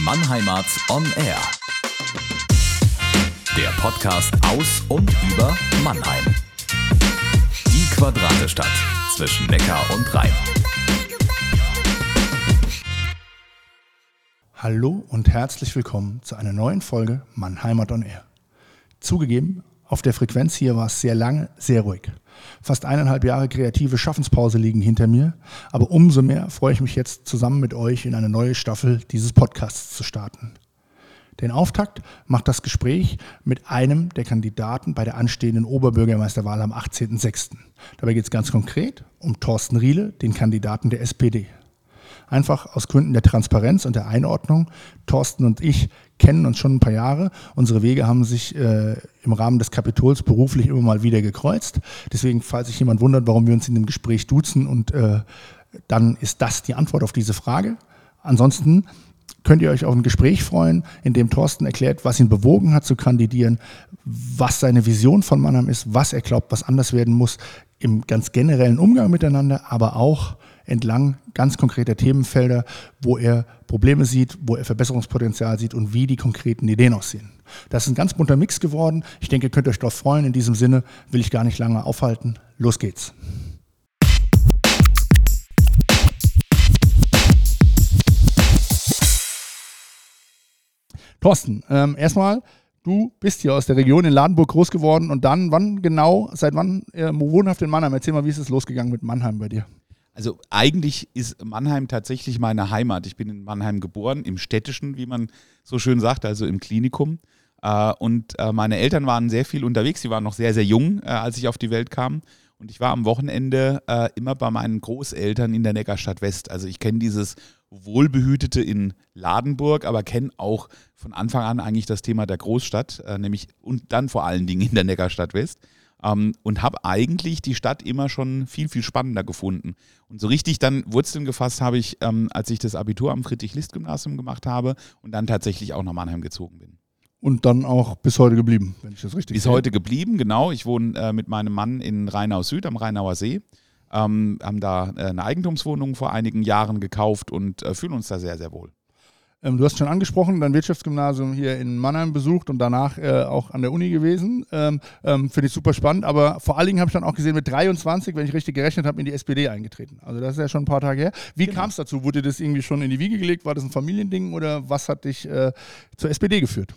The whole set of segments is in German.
Mannheimart on Air. Der Podcast aus und über Mannheim. Die Quadratestadt zwischen Neckar und Rhein. Hallo und herzlich willkommen zu einer neuen Folge Mannheimart on Air. Zugegeben, auf der Frequenz hier war es sehr lange, sehr ruhig. Fast eineinhalb Jahre kreative Schaffenspause liegen hinter mir, aber umso mehr freue ich mich jetzt zusammen mit euch in eine neue Staffel dieses Podcasts zu starten. Den Auftakt macht das Gespräch mit einem der Kandidaten bei der anstehenden Oberbürgermeisterwahl am 18.06. Dabei geht es ganz konkret um Thorsten Riele, den Kandidaten der SPD. Einfach aus Gründen der Transparenz und der Einordnung. Thorsten und ich kennen uns schon ein paar Jahre. Unsere Wege haben sich äh, im Rahmen des Kapitols beruflich immer mal wieder gekreuzt. Deswegen, falls sich jemand wundert, warum wir uns in dem Gespräch duzen, und äh, dann ist das die Antwort auf diese Frage. Ansonsten könnt ihr euch auf ein Gespräch freuen, in dem Thorsten erklärt, was ihn bewogen hat zu kandidieren, was seine Vision von Mannheim ist, was er glaubt, was anders werden muss im ganz generellen Umgang miteinander, aber auch entlang ganz konkreter Themenfelder, wo er Probleme sieht, wo er Verbesserungspotenzial sieht und wie die konkreten Ideen aussehen. Das ist ein ganz bunter Mix geworden. Ich denke, ihr könnt euch darauf freuen. In diesem Sinne will ich gar nicht lange aufhalten. Los geht's. Thorsten, ähm, erstmal, du bist hier aus der Region in Ladenburg groß geworden und dann, wann genau, seit wann äh, wohnhaft in Mannheim? Erzähl mal, wie ist es losgegangen mit Mannheim bei dir? Also eigentlich ist Mannheim tatsächlich meine Heimat. Ich bin in Mannheim geboren, im städtischen, wie man so schön sagt, also im Klinikum. Äh, und äh, meine Eltern waren sehr viel unterwegs. Sie waren noch sehr, sehr jung, äh, als ich auf die Welt kam. Und ich war am Wochenende immer bei meinen Großeltern in der Neckarstadt West. Also ich kenne dieses Wohlbehütete in Ladenburg, aber kenne auch von Anfang an eigentlich das Thema der Großstadt, nämlich und dann vor allen Dingen in der Neckarstadt West. Ähm, und habe eigentlich die Stadt immer schon viel, viel spannender gefunden. Und so richtig dann Wurzeln gefasst habe ich, ähm, als ich das Abitur am Friedrich-List-Gymnasium gemacht habe und dann tatsächlich auch nach Mannheim gezogen bin. Und dann auch bis heute geblieben, wenn ich das richtig Bis sehe. heute geblieben, genau. Ich wohne äh, mit meinem Mann in Rheinau Süd am Rheinauer See. Ähm, haben da äh, eine Eigentumswohnung vor einigen Jahren gekauft und äh, fühlen uns da sehr, sehr wohl. Ähm, du hast schon angesprochen, dein Wirtschaftsgymnasium hier in Mannheim besucht und danach äh, auch an der Uni gewesen. Ähm, ähm, Finde ich super spannend. Aber vor allen Dingen habe ich dann auch gesehen, mit 23, wenn ich richtig gerechnet habe, in die SPD eingetreten. Also das ist ja schon ein paar Tage her. Wie genau. kam es dazu? Wurde das irgendwie schon in die Wiege gelegt? War das ein Familiending oder was hat dich äh, zur SPD geführt?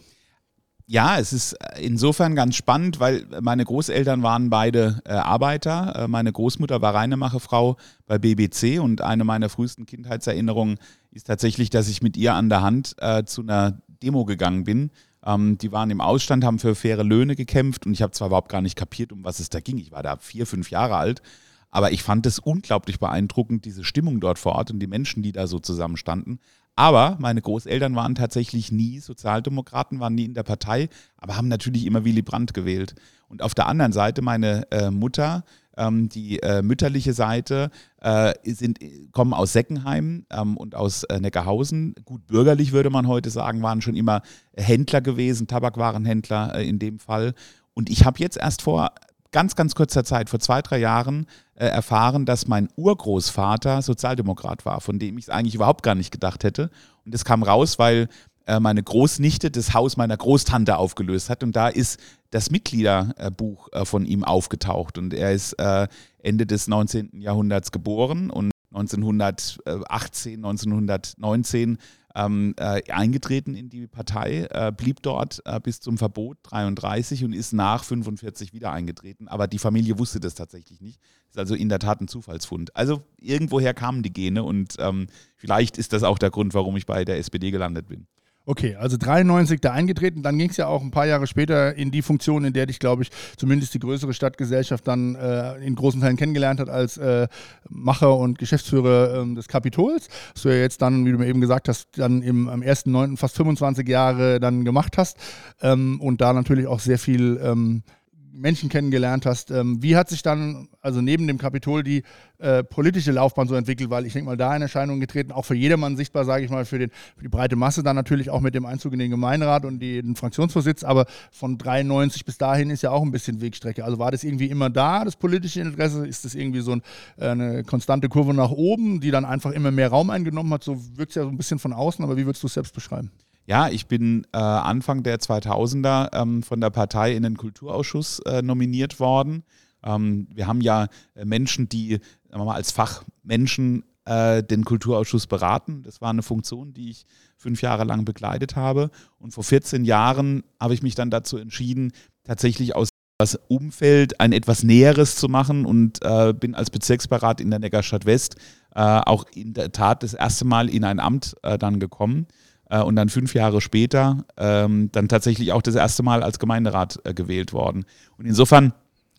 Ja, es ist insofern ganz spannend, weil meine Großeltern waren beide äh, Arbeiter. Äh, meine Großmutter war Reinemacherfrau bei BBC und eine meiner frühesten Kindheitserinnerungen ist tatsächlich, dass ich mit ihr an der Hand äh, zu einer Demo gegangen bin. Ähm, die waren im Ausstand, haben für faire Löhne gekämpft und ich habe zwar überhaupt gar nicht kapiert, um was es da ging. Ich war da vier, fünf Jahre alt, aber ich fand es unglaublich beeindruckend, diese Stimmung dort vor Ort und die Menschen, die da so zusammenstanden. Aber meine Großeltern waren tatsächlich nie Sozialdemokraten, waren nie in der Partei, aber haben natürlich immer Willy Brandt gewählt. Und auf der anderen Seite meine äh, Mutter, ähm, die äh, mütterliche Seite, äh, sind, kommen aus Seckenheim ähm, und aus äh, Neckarhausen. Gut bürgerlich würde man heute sagen, waren schon immer Händler gewesen, Tabakwarenhändler äh, in dem Fall. Und ich habe jetzt erst vor ganz, ganz kurzer Zeit, vor zwei, drei Jahren, äh, erfahren, dass mein Urgroßvater Sozialdemokrat war, von dem ich es eigentlich überhaupt gar nicht gedacht hätte. Und das kam raus, weil äh, meine Großnichte das Haus meiner Großtante aufgelöst hat. Und da ist das Mitgliederbuch äh, von ihm aufgetaucht. Und er ist äh, Ende des 19. Jahrhunderts geboren und 1918, 1919 ähm, äh, eingetreten in die Partei, äh, blieb dort äh, bis zum Verbot 33 und ist nach 45 wieder eingetreten. Aber die Familie wusste das tatsächlich nicht. Ist also in der Tat ein Zufallsfund. Also irgendwoher kamen die Gene und ähm, vielleicht ist das auch der Grund, warum ich bei der SPD gelandet bin. Okay, also 93 da eingetreten, dann ging es ja auch ein paar Jahre später in die Funktion, in der dich, glaube ich, zumindest die größere Stadtgesellschaft dann äh, in großen Teilen kennengelernt hat als äh, Macher und Geschäftsführer äh, des Kapitols. Was du ja jetzt dann, wie du mir eben gesagt hast, dann im, am 1.9. fast 25 Jahre dann gemacht hast ähm, und da natürlich auch sehr viel ähm, Menschen kennengelernt hast. Ähm, wie hat sich dann, also neben dem Kapitol, die äh, politische Laufbahn so entwickelt? Weil ich denke mal, da in Erscheinung getreten, auch für jedermann sichtbar, sage ich mal, für, den, für die breite Masse, dann natürlich auch mit dem Einzug in den Gemeinderat und die, den Fraktionsvorsitz. Aber von 93 bis dahin ist ja auch ein bisschen Wegstrecke. Also war das irgendwie immer da, das politische Interesse? Ist das irgendwie so ein, äh, eine konstante Kurve nach oben, die dann einfach immer mehr Raum eingenommen hat? So wirkt es ja so ein bisschen von außen, aber wie würdest du es selbst beschreiben? Ja, ich bin äh, Anfang der 2000er ähm, von der Partei in den Kulturausschuss äh, nominiert worden. Ähm, wir haben ja äh, Menschen, die wir mal, als Fachmenschen äh, den Kulturausschuss beraten. Das war eine Funktion, die ich fünf Jahre lang begleitet habe. Und vor 14 Jahren habe ich mich dann dazu entschieden, tatsächlich aus das Umfeld ein etwas Näheres zu machen und äh, bin als Bezirksberat in der Neckarstadt West äh, auch in der Tat das erste Mal in ein Amt äh, dann gekommen äh, und dann fünf Jahre später ähm, dann tatsächlich auch das erste Mal als Gemeinderat äh, gewählt worden. Und insofern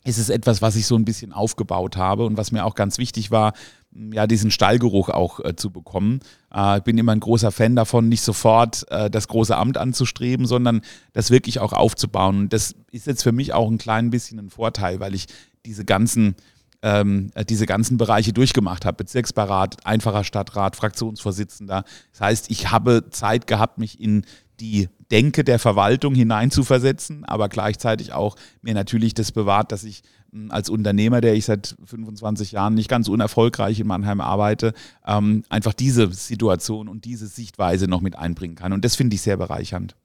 ist es etwas, was ich so ein bisschen aufgebaut habe und was mir auch ganz wichtig war, ja, diesen Stallgeruch auch äh, zu bekommen. Äh, ich bin immer ein großer Fan davon, nicht sofort äh, das große Amt anzustreben, sondern das wirklich auch aufzubauen. Und das ist jetzt für mich auch ein klein bisschen ein Vorteil, weil ich diese ganzen ähm, diese ganzen Bereiche durchgemacht habe. Bezirksberat, einfacher Stadtrat, Fraktionsvorsitzender. Das heißt, ich habe Zeit gehabt, mich in die Denke der Verwaltung hineinzuversetzen, aber gleichzeitig auch mir natürlich das bewahrt, dass ich hm, als Unternehmer, der ich seit 25 Jahren nicht ganz unerfolgreich in Mannheim arbeite, ähm, einfach diese Situation und diese Sichtweise noch mit einbringen kann. Und das finde ich sehr bereichernd.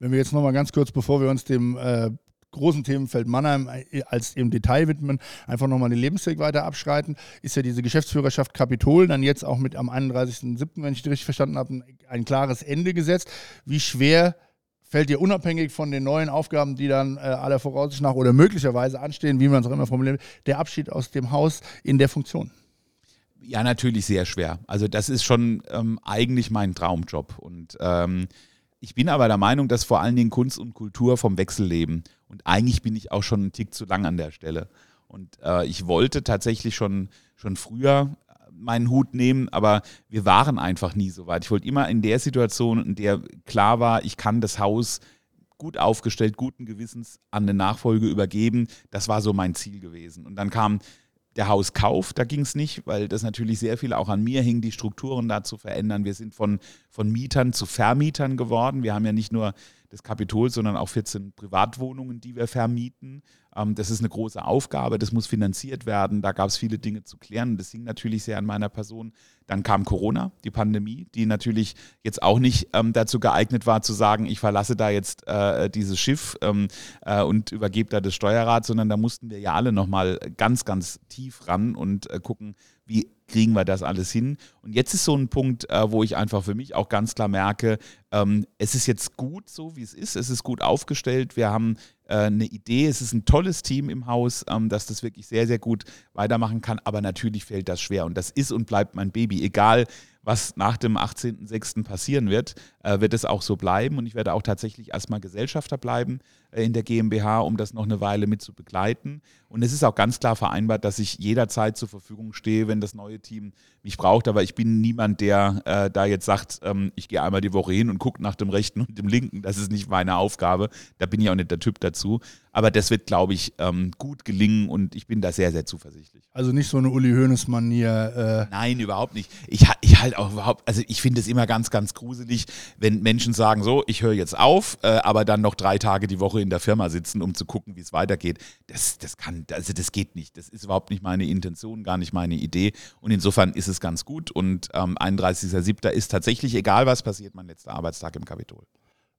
Wenn wir jetzt nochmal ganz kurz, bevor wir uns dem äh, großen Themenfeld Mannheim äh, als im Detail widmen, einfach nochmal den Lebensweg weiter abschreiten, ist ja diese Geschäftsführerschaft Kapitol dann jetzt auch mit am 31.07., wenn ich richtig verstanden habe, ein, ein klares Ende gesetzt. Wie schwer fällt dir unabhängig von den neuen Aufgaben, die dann äh, aller Voraussicht nach oder möglicherweise anstehen, wie man es auch immer formuliert, der Abschied aus dem Haus in der Funktion? Ja, natürlich sehr schwer. Also das ist schon ähm, eigentlich mein Traumjob und ähm, ich bin aber der Meinung, dass vor allen Dingen Kunst und Kultur vom Wechsel leben. Und eigentlich bin ich auch schon einen Tick zu lang an der Stelle. Und äh, ich wollte tatsächlich schon, schon früher meinen Hut nehmen, aber wir waren einfach nie so weit. Ich wollte immer in der Situation, in der klar war, ich kann das Haus gut aufgestellt, guten Gewissens an eine Nachfolge übergeben. Das war so mein Ziel gewesen. Und dann kam der Hauskauf, da ging es nicht, weil das natürlich sehr viel auch an mir hing, die Strukturen da zu verändern. Wir sind von, von Mietern zu Vermietern geworden. Wir haben ja nicht nur das Kapitol, sondern auch 14 Privatwohnungen, die wir vermieten. Ähm, das ist eine große Aufgabe, das muss finanziert werden. Da gab es viele Dinge zu klären. Das hing natürlich sehr an meiner Person. Dann kam Corona, die Pandemie, die natürlich jetzt auch nicht ähm, dazu geeignet war, zu sagen, ich verlasse da jetzt äh, dieses Schiff ähm, äh, und übergebe da das Steuerrad, sondern da mussten wir ja alle nochmal ganz, ganz tief ran und äh, gucken, wie kriegen wir das alles hin. Und jetzt ist so ein Punkt, äh, wo ich einfach für mich auch ganz klar merke, ähm, es ist jetzt gut so, wie es ist. Es ist gut aufgestellt. Wir haben äh, eine Idee. Es ist ein tolles Team im Haus, ähm, dass das wirklich sehr, sehr gut weitermachen kann. Aber natürlich fällt das schwer. Und das ist und bleibt mein Baby. Egal, was nach dem 18.06. passieren wird, äh, wird es auch so bleiben. Und ich werde auch tatsächlich erstmal Gesellschafter bleiben äh, in der GmbH, um das noch eine Weile mit zu begleiten. Und es ist auch ganz klar vereinbart, dass ich jederzeit zur Verfügung stehe, wenn das neue Team mich braucht. Aber ich bin niemand, der äh, da jetzt sagt, ähm, ich gehe einmal die Woche hin und gucke nach dem Rechten und dem Linken. Das ist nicht meine Aufgabe. Da bin ich auch nicht der Typ dazu. Aber das wird, glaube ich, ähm, gut gelingen und ich bin da sehr, sehr zuversichtlich. Also nicht so eine Uli Hoeneß-Manier. Äh Nein, überhaupt nicht. Ich, ich halt auch überhaupt, also ich finde es immer ganz, ganz gruselig, wenn Menschen sagen, so, ich höre jetzt auf, äh, aber dann noch drei Tage die Woche in der Firma sitzen, um zu gucken, wie es weitergeht. Das, das kann, also das geht nicht. Das ist überhaupt nicht meine Intention, gar nicht meine Idee. Und insofern ist es ganz gut. Und ähm, 31.07. ist tatsächlich, egal was passiert, mein letzter Arbeitstag im Kapitol.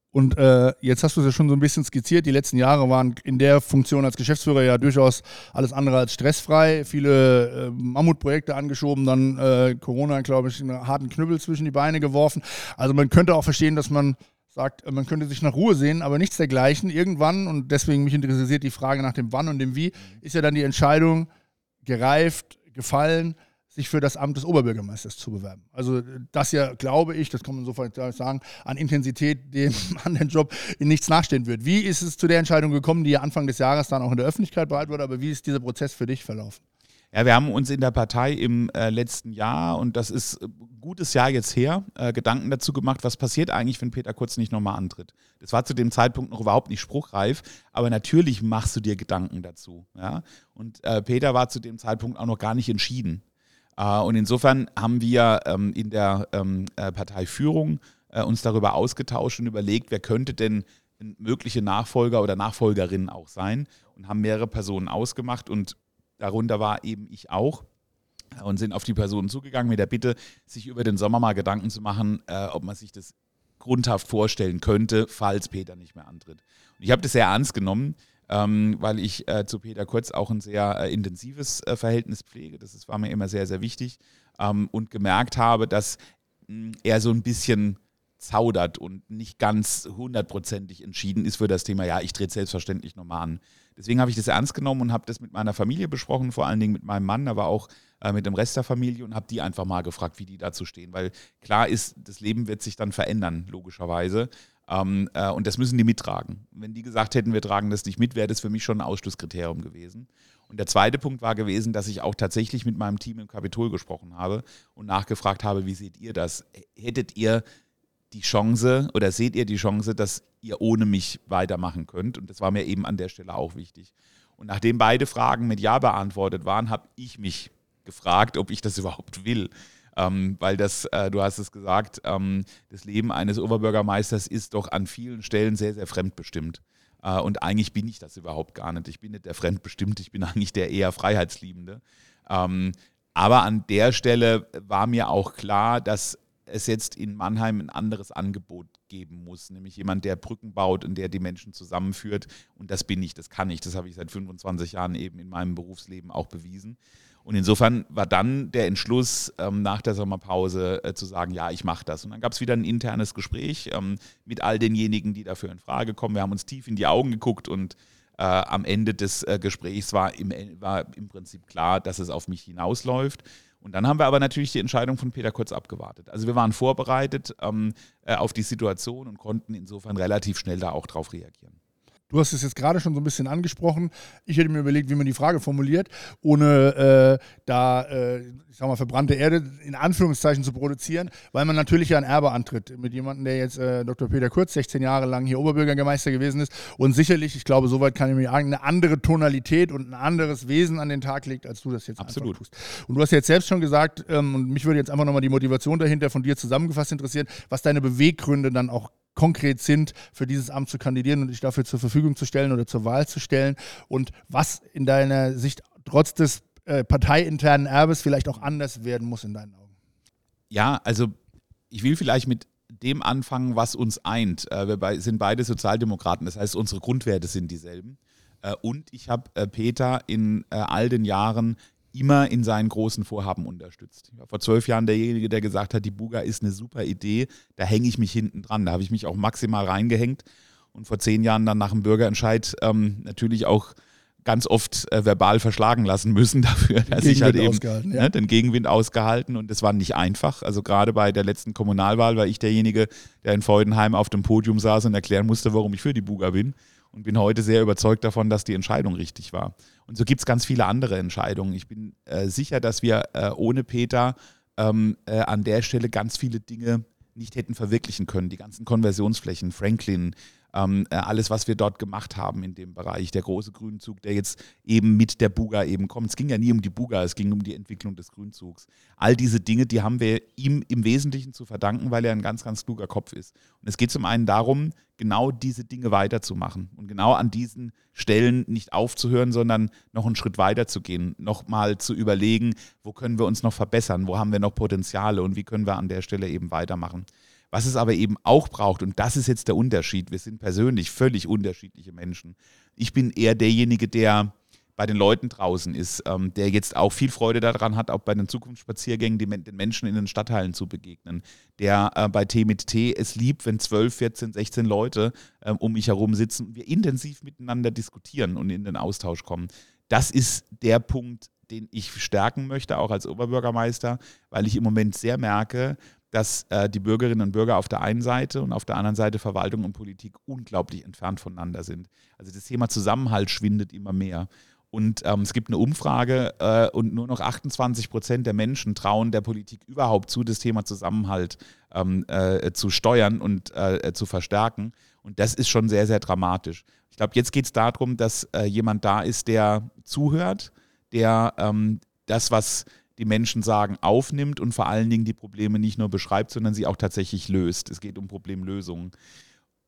Und äh, jetzt hast du es ja schon so ein bisschen skizziert. Die letzten Jahre waren in der Funktion als Geschäftsführer ja durchaus alles andere als stressfrei. Viele äh, Mammutprojekte angeschoben, dann äh, Corona, glaube ich, einen harten Knüppel zwischen die Beine geworfen. Also man könnte auch verstehen, dass man sagt, man könnte sich nach Ruhe sehen, aber nichts dergleichen. Irgendwann, und deswegen mich interessiert die Frage nach dem Wann und dem Wie, ist ja dann die Entscheidung gereift, gefallen sich für das Amt des Oberbürgermeisters zu bewerben. Also das ja, glaube ich, das kann man sofort sagen, an Intensität dem anderen Job in nichts nachstehen wird. Wie ist es zu der Entscheidung gekommen, die ja Anfang des Jahres dann auch in der Öffentlichkeit bereit wurde, aber wie ist dieser Prozess für dich verlaufen? Ja, wir haben uns in der Partei im äh, letzten Jahr, und das ist ein gutes Jahr jetzt her, äh, Gedanken dazu gemacht, was passiert eigentlich, wenn Peter Kurz nicht nochmal antritt. Das war zu dem Zeitpunkt noch überhaupt nicht spruchreif, aber natürlich machst du dir Gedanken dazu. Ja? Und äh, Peter war zu dem Zeitpunkt auch noch gar nicht entschieden. Äh, und insofern haben wir ähm, in der ähm, äh, Parteiführung äh, uns darüber ausgetauscht und überlegt, wer könnte denn mögliche Nachfolger oder Nachfolgerin auch sein und haben mehrere Personen ausgemacht und darunter war eben ich auch und sind auf die Personen zugegangen mit der Bitte, sich über den Sommer mal Gedanken zu machen, ob man sich das grundhaft vorstellen könnte, falls Peter nicht mehr antritt. Und ich habe das sehr ernst genommen, ähm, weil ich äh, zu Peter Kurz auch ein sehr äh, intensives äh, Verhältnis pflege. Das ist, war mir immer sehr, sehr wichtig ähm, und gemerkt habe, dass mh, er so ein bisschen zaudert und nicht ganz hundertprozentig entschieden ist für das Thema, ja, ich trete selbstverständlich nochmal an. Deswegen habe ich das ernst genommen und habe das mit meiner Familie besprochen, vor allen Dingen mit meinem Mann, aber auch äh, mit dem Rest der Familie und habe die einfach mal gefragt, wie die dazu stehen. Weil klar ist, das Leben wird sich dann verändern, logischerweise. Ähm, äh, und das müssen die mittragen. Wenn die gesagt hätten, wir tragen das nicht mit, wäre das für mich schon ein Ausschlusskriterium gewesen. Und der zweite Punkt war gewesen, dass ich auch tatsächlich mit meinem Team im Kapitol gesprochen habe und nachgefragt habe, wie seht ihr das? Hättet ihr die Chance oder seht ihr die Chance, dass ihr ohne mich weitermachen könnt? Und das war mir eben an der Stelle auch wichtig. Und nachdem beide Fragen mit Ja beantwortet waren, habe ich mich gefragt, ob ich das überhaupt will. Ähm, weil das, äh, du hast es gesagt, ähm, das Leben eines Oberbürgermeisters ist doch an vielen Stellen sehr, sehr fremdbestimmt. Äh, und eigentlich bin ich das überhaupt gar nicht. Ich bin nicht der Fremdbestimmte, ich bin eigentlich der eher Freiheitsliebende. Ähm, aber an der Stelle war mir auch klar, dass es jetzt in Mannheim ein anderes Angebot geben muss, nämlich jemand, der Brücken baut und der die Menschen zusammenführt. Und das bin ich, das kann ich, das habe ich seit 25 Jahren eben in meinem Berufsleben auch bewiesen. Und insofern war dann der Entschluss ähm, nach der Sommerpause äh, zu sagen, ja, ich mache das. Und dann gab es wieder ein internes Gespräch ähm, mit all denjenigen, die dafür in Frage kommen. Wir haben uns tief in die Augen geguckt und äh, am Ende des äh, Gesprächs war im, war im Prinzip klar, dass es auf mich hinausläuft. Und dann haben wir aber natürlich die Entscheidung von Peter Kurz abgewartet. Also wir waren vorbereitet ähm, äh, auf die Situation und konnten insofern relativ schnell da auch drauf reagieren. Du hast es jetzt gerade schon so ein bisschen angesprochen. Ich hätte mir überlegt, wie man die Frage formuliert, ohne äh, da, äh, ich sag mal, verbrannte Erde in Anführungszeichen zu produzieren, weil man natürlich ja ein Erbe antritt mit jemandem, der jetzt äh, Dr. Peter Kurz 16 Jahre lang hier Oberbürgermeister gewesen ist und sicherlich, ich glaube, soweit kann ich mir sagen, eine andere Tonalität und ein anderes Wesen an den Tag legt, als du das jetzt Absolut. tust. Und du hast jetzt selbst schon gesagt, ähm, und mich würde jetzt einfach nochmal die Motivation dahinter von dir zusammengefasst interessieren, was deine Beweggründe dann auch konkret sind, für dieses Amt zu kandidieren und dich dafür zur Verfügung zu stellen oder zur Wahl zu stellen und was in deiner Sicht trotz des äh, parteiinternen Erbes vielleicht auch anders werden muss in deinen Augen. Ja, also ich will vielleicht mit dem anfangen, was uns eint. Äh, wir sind beide Sozialdemokraten, das heißt, unsere Grundwerte sind dieselben. Äh, und ich habe äh, Peter in all den Jahren immer in seinen großen Vorhaben unterstützt. Ich war vor zwölf Jahren derjenige, der gesagt hat, die Buga ist eine super Idee, da hänge ich mich hinten dran. Da habe ich mich auch maximal reingehängt und vor zehn Jahren dann nach dem Bürgerentscheid ähm, natürlich auch ganz oft äh, verbal verschlagen lassen müssen dafür, dass ich halt eben ja. ne, den Gegenwind ausgehalten und es war nicht einfach. Also gerade bei der letzten Kommunalwahl war ich derjenige, der in Freudenheim auf dem Podium saß und erklären musste, warum ich für die Buga bin und bin heute sehr überzeugt davon, dass die Entscheidung richtig war. Und so gibt es ganz viele andere Entscheidungen. Ich bin äh, sicher, dass wir äh, ohne Peter ähm, äh, an der Stelle ganz viele Dinge nicht hätten verwirklichen können. Die ganzen Konversionsflächen, Franklin, ähm, äh, alles, was wir dort gemacht haben in dem Bereich, der große Grünzug, der jetzt eben mit der Buga eben kommt. Es ging ja nie um die Buga, es ging um die Entwicklung des Grünzugs. All diese Dinge, die haben wir ihm im Wesentlichen zu verdanken, weil er ein ganz, ganz kluger Kopf ist. Und es geht zum einen darum, genau diese Dinge weiterzumachen und genau an diesen Stellen nicht aufzuhören, sondern noch einen Schritt weiter zu gehen, nochmal zu überlegen, wo können wir uns noch verbessern, wo haben wir noch Potenziale und wie können wir an der Stelle eben weitermachen. Was es aber eben auch braucht, und das ist jetzt der Unterschied, wir sind persönlich völlig unterschiedliche Menschen. Ich bin eher derjenige, der bei den Leuten draußen ist, ähm, der jetzt auch viel Freude daran hat, auch bei den Zukunftsspaziergängen die, den Menschen in den Stadtteilen zu begegnen, der äh, bei T mit T es liebt, wenn 12, 14, 16 Leute äh, um mich herum sitzen und wir intensiv miteinander diskutieren und in den Austausch kommen. Das ist der Punkt, den ich stärken möchte, auch als Oberbürgermeister, weil ich im Moment sehr merke, dass äh, die Bürgerinnen und Bürger auf der einen Seite und auf der anderen Seite Verwaltung und Politik unglaublich entfernt voneinander sind. Also das Thema Zusammenhalt schwindet immer mehr. Und ähm, es gibt eine Umfrage äh, und nur noch 28 Prozent der Menschen trauen der Politik überhaupt zu, das Thema Zusammenhalt ähm, äh, zu steuern und äh, zu verstärken. Und das ist schon sehr, sehr dramatisch. Ich glaube, jetzt geht es darum, dass äh, jemand da ist, der zuhört, der ähm, das, was die Menschen sagen, aufnimmt und vor allen Dingen die Probleme nicht nur beschreibt, sondern sie auch tatsächlich löst. Es geht um Problemlösungen.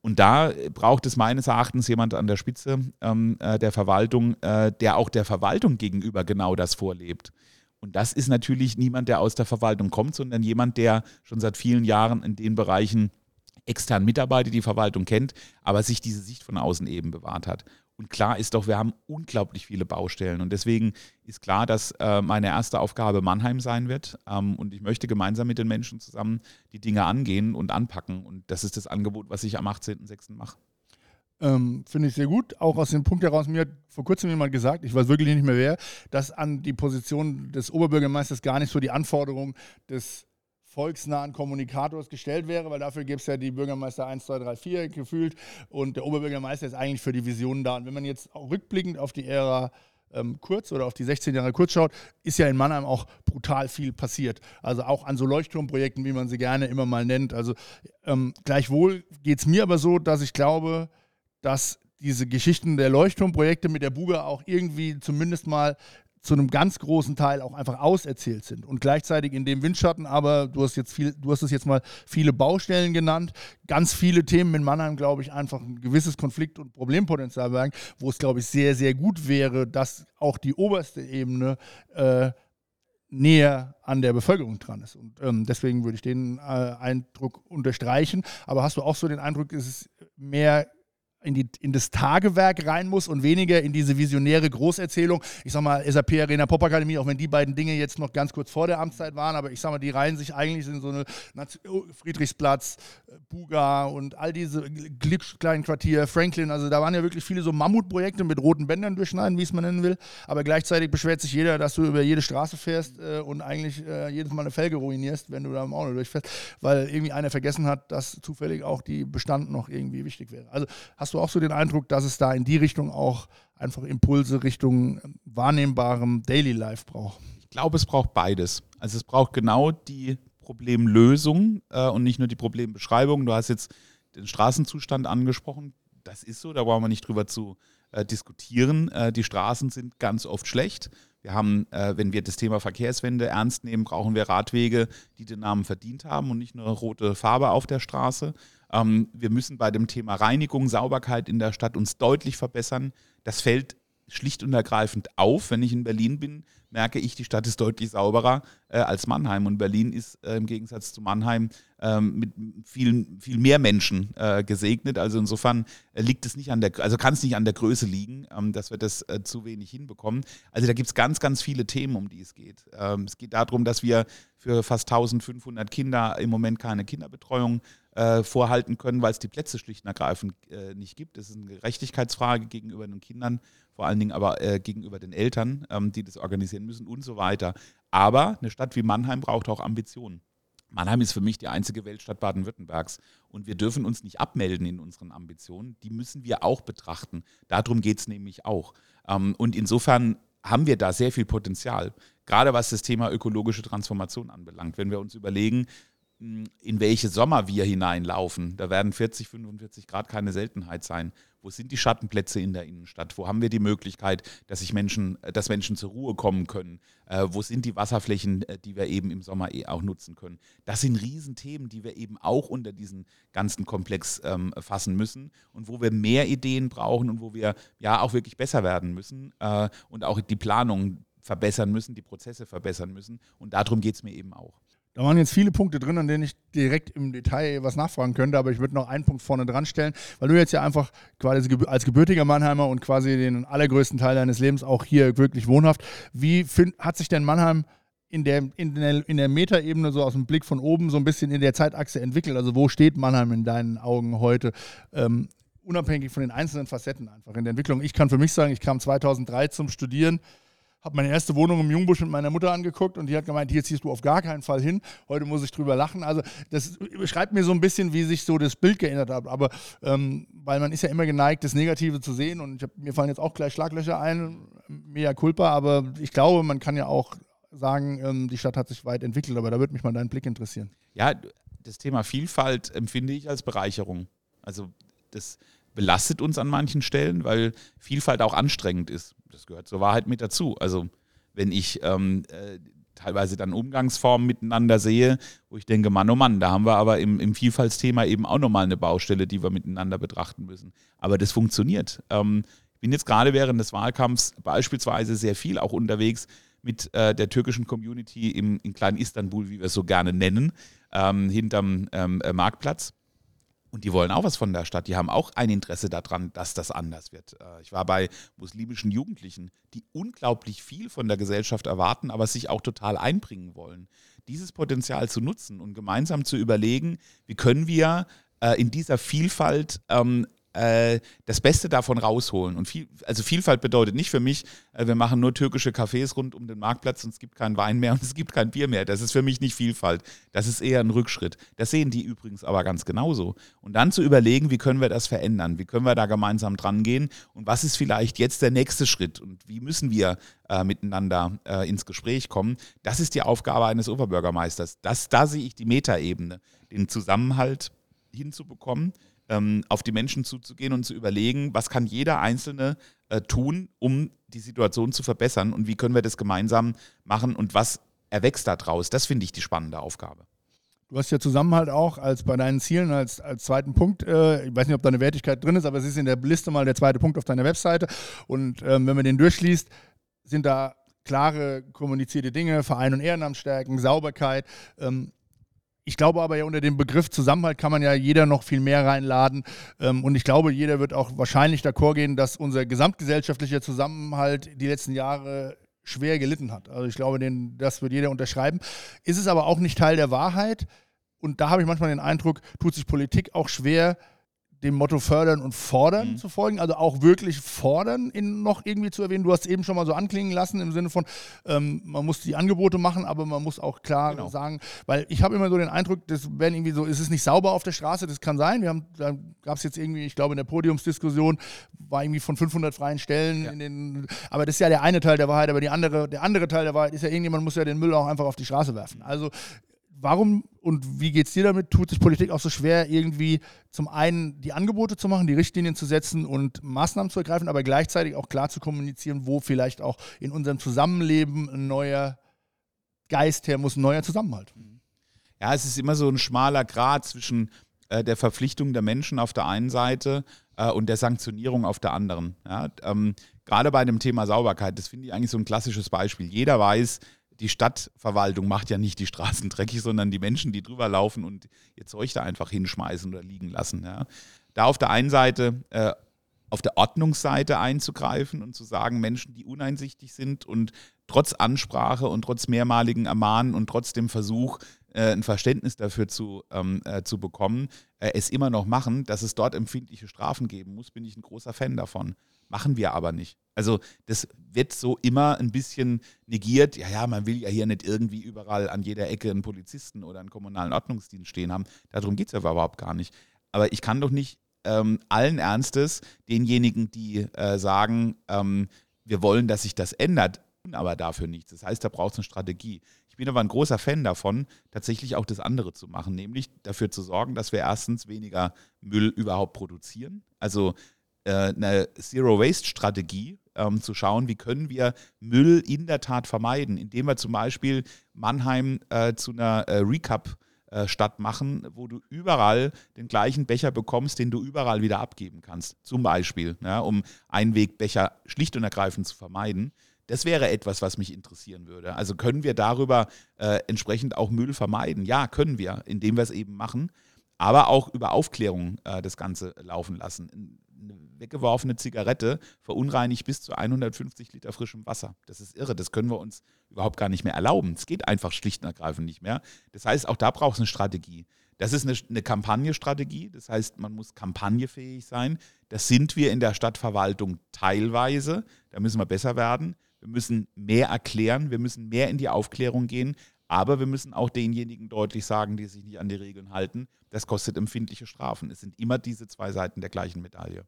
Und da braucht es meines Erachtens jemand an der Spitze ähm, äh, der Verwaltung, äh, der auch der Verwaltung gegenüber genau das vorlebt. Und das ist natürlich niemand, der aus der Verwaltung kommt, sondern jemand, der schon seit vielen Jahren in den Bereichen extern mitarbeitet, die Verwaltung kennt, aber sich diese Sicht von außen eben bewahrt hat. Und klar ist doch, wir haben unglaublich viele Baustellen. Und deswegen ist klar, dass äh, meine erste Aufgabe Mannheim sein wird. Ähm, und ich möchte gemeinsam mit den Menschen zusammen die Dinge angehen und anpacken. Und das ist das Angebot, was ich am 18.06. mache. Ähm, Finde ich sehr gut. Auch aus dem Punkt heraus, mir hat vor kurzem jemand gesagt, ich weiß wirklich nicht mehr wer, dass an die Position des Oberbürgermeisters gar nicht so die Anforderung des volksnahen Kommunikators gestellt wäre, weil dafür gibt es ja die Bürgermeister 1, 2, 3, 4 gefühlt und der Oberbürgermeister ist eigentlich für die Visionen da. Und wenn man jetzt rückblickend auf die Ära ähm, Kurz oder auf die 16 Jahre Kurz schaut, ist ja in Mannheim auch brutal viel passiert. Also auch an so Leuchtturmprojekten, wie man sie gerne immer mal nennt. Also ähm, gleichwohl geht es mir aber so, dass ich glaube, dass diese Geschichten der Leuchtturmprojekte mit der Buga auch irgendwie zumindest mal zu einem ganz großen Teil auch einfach auserzählt sind und gleichzeitig in dem Windschatten, aber du hast jetzt viel, du hast es jetzt mal viele Baustellen genannt, ganz viele Themen in Mannheim, glaube ich, einfach ein gewisses Konflikt- und Problempotenzial bergen, wo es, glaube ich, sehr, sehr gut wäre, dass auch die oberste Ebene äh, näher an der Bevölkerung dran ist. Und ähm, deswegen würde ich den äh, Eindruck unterstreichen. Aber hast du auch so den Eindruck, ist es mehr in, die, in das Tagewerk rein muss und weniger in diese visionäre Großerzählung. Ich sag mal, SAP Arena Pop Akademie, auch wenn die beiden Dinge jetzt noch ganz kurz vor der Amtszeit waren, aber ich sag mal, die reihen sich eigentlich in so eine oh, Friedrichsplatz, äh, Buga und all diese kleinen Quartier, Franklin, also da waren ja wirklich viele so Mammutprojekte mit roten Bändern durchschneiden, wie es man nennen will, aber gleichzeitig beschwert sich jeder, dass du über jede Straße fährst äh, und eigentlich äh, jedes Mal eine Felge ruinierst, wenn du da im Auto durchfährst, weil irgendwie einer vergessen hat, dass zufällig auch die Bestand noch irgendwie wichtig wäre. Also hast du du auch so den Eindruck, dass es da in die Richtung auch einfach Impulse Richtung wahrnehmbarem Daily Life braucht? Ich glaube, es braucht beides. Also es braucht genau die Problemlösung äh, und nicht nur die Problembeschreibung. Du hast jetzt den Straßenzustand angesprochen. Das ist so, da brauchen wir nicht drüber zu äh, diskutieren. Äh, die Straßen sind ganz oft schlecht. Wir haben, äh, wenn wir das Thema Verkehrswende ernst nehmen, brauchen wir Radwege, die den Namen verdient haben und nicht nur rote Farbe auf der Straße. Ähm, wir müssen bei dem Thema Reinigung, Sauberkeit in der Stadt uns deutlich verbessern. Das fällt schlicht und ergreifend auf. Wenn ich in Berlin bin, merke ich, die Stadt ist deutlich sauberer äh, als Mannheim. Und Berlin ist äh, im Gegensatz zu Mannheim äh, mit vielen, viel mehr Menschen äh, gesegnet. Also insofern äh, liegt es nicht an der, also kann es nicht an der Größe liegen, ähm, dass wir das äh, zu wenig hinbekommen. Also da gibt es ganz, ganz viele Themen, um die es geht. Ähm, es geht darum, dass wir für fast 1500 Kinder im Moment keine Kinderbetreuung vorhalten können, weil es die Plätze schlicht und ergreifend nicht gibt. Das ist eine Gerechtigkeitsfrage gegenüber den Kindern, vor allen Dingen aber äh, gegenüber den Eltern, ähm, die das organisieren müssen und so weiter. Aber eine Stadt wie Mannheim braucht auch Ambitionen. Mannheim ist für mich die einzige Weltstadt Baden-Württembergs und wir dürfen uns nicht abmelden in unseren Ambitionen. Die müssen wir auch betrachten. Darum geht es nämlich auch. Ähm, und insofern haben wir da sehr viel Potenzial, gerade was das Thema ökologische Transformation anbelangt. Wenn wir uns überlegen, in welche Sommer wir hineinlaufen. Da werden 40, 45 Grad keine Seltenheit sein. Wo sind die Schattenplätze in der Innenstadt? Wo haben wir die Möglichkeit, dass sich Menschen, dass Menschen zur Ruhe kommen können? Äh, wo sind die Wasserflächen, äh, die wir eben im Sommer eh auch nutzen können? Das sind Riesenthemen, die wir eben auch unter diesen ganzen Komplex ähm, fassen müssen und wo wir mehr Ideen brauchen und wo wir ja auch wirklich besser werden müssen äh, und auch die Planung verbessern müssen, die Prozesse verbessern müssen. Und darum geht es mir eben auch. Da waren jetzt viele Punkte drin, an denen ich direkt im Detail was nachfragen könnte, aber ich würde noch einen Punkt vorne dran stellen, weil du jetzt ja einfach quasi als gebürtiger Mannheimer und quasi den allergrößten Teil deines Lebens auch hier wirklich wohnhaft. Wie find, hat sich denn Mannheim in der, in der, in der Metaebene so aus dem Blick von oben so ein bisschen in der Zeitachse entwickelt? Also wo steht Mannheim in deinen Augen heute? Ähm, unabhängig von den einzelnen Facetten einfach in der Entwicklung. Ich kann für mich sagen, ich kam 2003 zum Studieren habe meine erste Wohnung im Jungbusch mit meiner Mutter angeguckt und die hat gemeint, hier ziehst du auf gar keinen Fall hin. Heute muss ich drüber lachen. Also das beschreibt mir so ein bisschen, wie sich so das Bild geändert hat. Aber ähm, weil man ist ja immer geneigt, das Negative zu sehen und hab, mir fallen jetzt auch gleich Schlaglöcher ein, mea culpa, aber ich glaube, man kann ja auch sagen, ähm, die Stadt hat sich weit entwickelt, aber da würde mich mal dein Blick interessieren. Ja, das Thema Vielfalt empfinde ich als Bereicherung. Also das belastet uns an manchen Stellen, weil Vielfalt auch anstrengend ist. Das gehört zur Wahrheit mit dazu. Also wenn ich ähm, äh, teilweise dann Umgangsformen miteinander sehe, wo ich denke, Mann, oh Mann, da haben wir aber im, im Vielfaltsthema eben auch nochmal eine Baustelle, die wir miteinander betrachten müssen. Aber das funktioniert. Ähm, ich bin jetzt gerade während des Wahlkampfs beispielsweise sehr viel auch unterwegs mit äh, der türkischen Community im, in Klein Istanbul, wie wir es so gerne nennen, ähm, hinterm ähm, äh, Marktplatz. Und die wollen auch was von der Stadt. Die haben auch ein Interesse daran, dass das anders wird. Äh, ich war bei muslimischen Jugendlichen, die unglaublich viel von der Gesellschaft erwarten, aber sich auch total einbringen wollen. Dieses Potenzial zu nutzen und gemeinsam zu überlegen, wie können wir äh, in dieser Vielfalt ähm, äh, das Beste davon rausholen. Und viel, also Vielfalt bedeutet nicht für mich, äh, wir machen nur türkische Cafés rund um den Marktplatz und es gibt keinen Wein mehr und es gibt kein Bier mehr. Das ist für mich nicht Vielfalt. Das ist eher ein Rückschritt. Das sehen die übrigens aber ganz genauso. Und dann zu überlegen, wie können wir das verändern? Wie können wir da gemeinsam dran gehen? Und was ist vielleicht jetzt der nächste Schritt? Und wie müssen wir äh, miteinander äh, ins Gespräch kommen? Das ist die Aufgabe eines Oberbürgermeisters. Das, da sehe ich die Metaebene, den Zusammenhalt hinzubekommen ähm, auf die Menschen zuzugehen und zu überlegen, was kann jeder Einzelne äh, tun, um die Situation zu verbessern und wie können wir das gemeinsam machen und was erwächst daraus. Das finde ich die spannende Aufgabe. Du hast ja Zusammenhalt auch als bei deinen Zielen als, als zweiten Punkt. Äh, ich weiß nicht, ob da eine Wertigkeit drin ist, aber es ist in der Liste mal der zweite Punkt auf deiner Webseite. Und ähm, wenn man den durchliest, sind da klare kommunizierte Dinge, Verein und Ehrenamt stärken, Sauberkeit. Ähm, ich glaube aber ja unter dem Begriff Zusammenhalt kann man ja jeder noch viel mehr reinladen. Ähm, und ich glaube, jeder wird auch wahrscheinlich d'accord gehen, dass unser gesamtgesellschaftlicher Zusammenhalt die letzten Jahre schwer gelitten hat. Also ich glaube, den, das wird jeder unterschreiben. Ist es aber auch nicht Teil der Wahrheit? Und da habe ich manchmal den Eindruck, tut sich Politik auch schwer, dem Motto fördern und fordern mhm. zu folgen, also auch wirklich fordern in noch irgendwie zu erwähnen. Du hast eben schon mal so anklingen lassen im Sinne von, ähm, man muss die Angebote machen, aber man muss auch klar genau. sagen, weil ich habe immer so den Eindruck, das werden irgendwie so, ist es nicht sauber auf der Straße, das kann sein. Wir haben, da gab es jetzt irgendwie, ich glaube in der Podiumsdiskussion war irgendwie von 500 freien Stellen ja. in den, aber das ist ja der eine Teil der Wahrheit, aber die andere, der andere Teil der Wahrheit ist ja irgendjemand muss ja den Müll auch einfach auf die Straße werfen. Also warum und wie geht es dir damit? Tut sich Politik auch so schwer, irgendwie zum einen die Angebote zu machen, die Richtlinien zu setzen und Maßnahmen zu ergreifen, aber gleichzeitig auch klar zu kommunizieren, wo vielleicht auch in unserem Zusammenleben ein neuer Geist her muss, ein neuer Zusammenhalt? Ja, es ist immer so ein schmaler Grad zwischen äh, der Verpflichtung der Menschen auf der einen Seite äh, und der Sanktionierung auf der anderen. Ja, ähm, gerade bei dem Thema Sauberkeit, das finde ich eigentlich so ein klassisches Beispiel. Jeder weiß, die Stadtverwaltung macht ja nicht die Straßen dreckig, sondern die Menschen, die drüber laufen und ihr Zeug da einfach hinschmeißen oder liegen lassen. Ja. Da auf der einen Seite äh, auf der Ordnungsseite einzugreifen und zu sagen, Menschen, die uneinsichtig sind und trotz Ansprache und trotz mehrmaligen Ermahnen und trotz dem Versuch, äh, ein Verständnis dafür zu, ähm, äh, zu bekommen, äh, es immer noch machen, dass es dort empfindliche Strafen geben muss, bin ich ein großer Fan davon. Machen wir aber nicht. Also das wird so immer ein bisschen negiert. Ja, ja, man will ja hier nicht irgendwie überall an jeder Ecke einen Polizisten oder einen kommunalen Ordnungsdienst stehen haben. Darum geht es ja überhaupt gar nicht. Aber ich kann doch nicht ähm, allen Ernstes denjenigen, die äh, sagen, ähm, wir wollen, dass sich das ändert, aber dafür nichts. Das heißt, da braucht es eine Strategie. Ich bin aber ein großer Fan davon, tatsächlich auch das andere zu machen, nämlich dafür zu sorgen, dass wir erstens weniger Müll überhaupt produzieren. Also eine Zero-Waste-Strategie ähm, zu schauen, wie können wir Müll in der Tat vermeiden, indem wir zum Beispiel Mannheim äh, zu einer äh, Recap äh, Stadt machen, wo du überall den gleichen Becher bekommst, den du überall wieder abgeben kannst. Zum Beispiel, ja, um Einwegbecher schlicht und ergreifend zu vermeiden. Das wäre etwas, was mich interessieren würde. Also können wir darüber äh, entsprechend auch Müll vermeiden? Ja, können wir, indem wir es eben machen, aber auch über Aufklärung äh, das Ganze laufen lassen weggeworfene Zigarette verunreinigt bis zu 150 Liter frischem Wasser. Das ist irre. Das können wir uns überhaupt gar nicht mehr erlauben. Es geht einfach schlicht und ergreifend nicht mehr. Das heißt, auch da braucht es eine Strategie. Das ist eine, eine Kampagnenstrategie. Das heißt, man muss kampagnefähig sein. Das sind wir in der Stadtverwaltung teilweise. Da müssen wir besser werden. Wir müssen mehr erklären, wir müssen mehr in die Aufklärung gehen, aber wir müssen auch denjenigen deutlich sagen, die sich nicht an die Regeln halten, das kostet empfindliche Strafen. Es sind immer diese zwei Seiten der gleichen Medaille.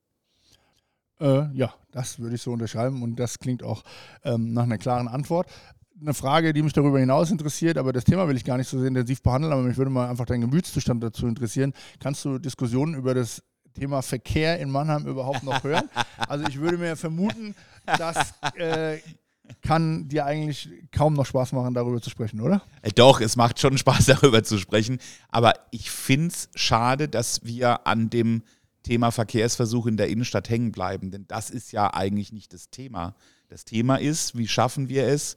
Äh, ja, das würde ich so unterschreiben und das klingt auch ähm, nach einer klaren Antwort. Eine Frage, die mich darüber hinaus interessiert, aber das Thema will ich gar nicht so sehr intensiv behandeln, aber mich würde mal einfach dein Gemütszustand dazu interessieren. Kannst du Diskussionen über das Thema Verkehr in Mannheim überhaupt noch hören? Also ich würde mir vermuten, das äh, kann dir eigentlich kaum noch Spaß machen, darüber zu sprechen, oder? Äh, doch, es macht schon Spaß, darüber zu sprechen. Aber ich finde es schade, dass wir an dem Thema Verkehrsversuch in der Innenstadt hängen bleiben, denn das ist ja eigentlich nicht das Thema. Das Thema ist, wie schaffen wir es,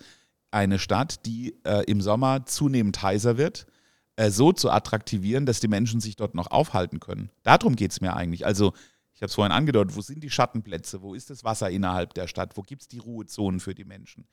eine Stadt, die äh, im Sommer zunehmend heißer wird, äh, so zu attraktivieren, dass die Menschen sich dort noch aufhalten können. Darum geht es mir eigentlich. Also ich habe es vorhin angedeutet, wo sind die Schattenplätze, wo ist das Wasser innerhalb der Stadt, wo gibt es die Ruhezonen für die Menschen.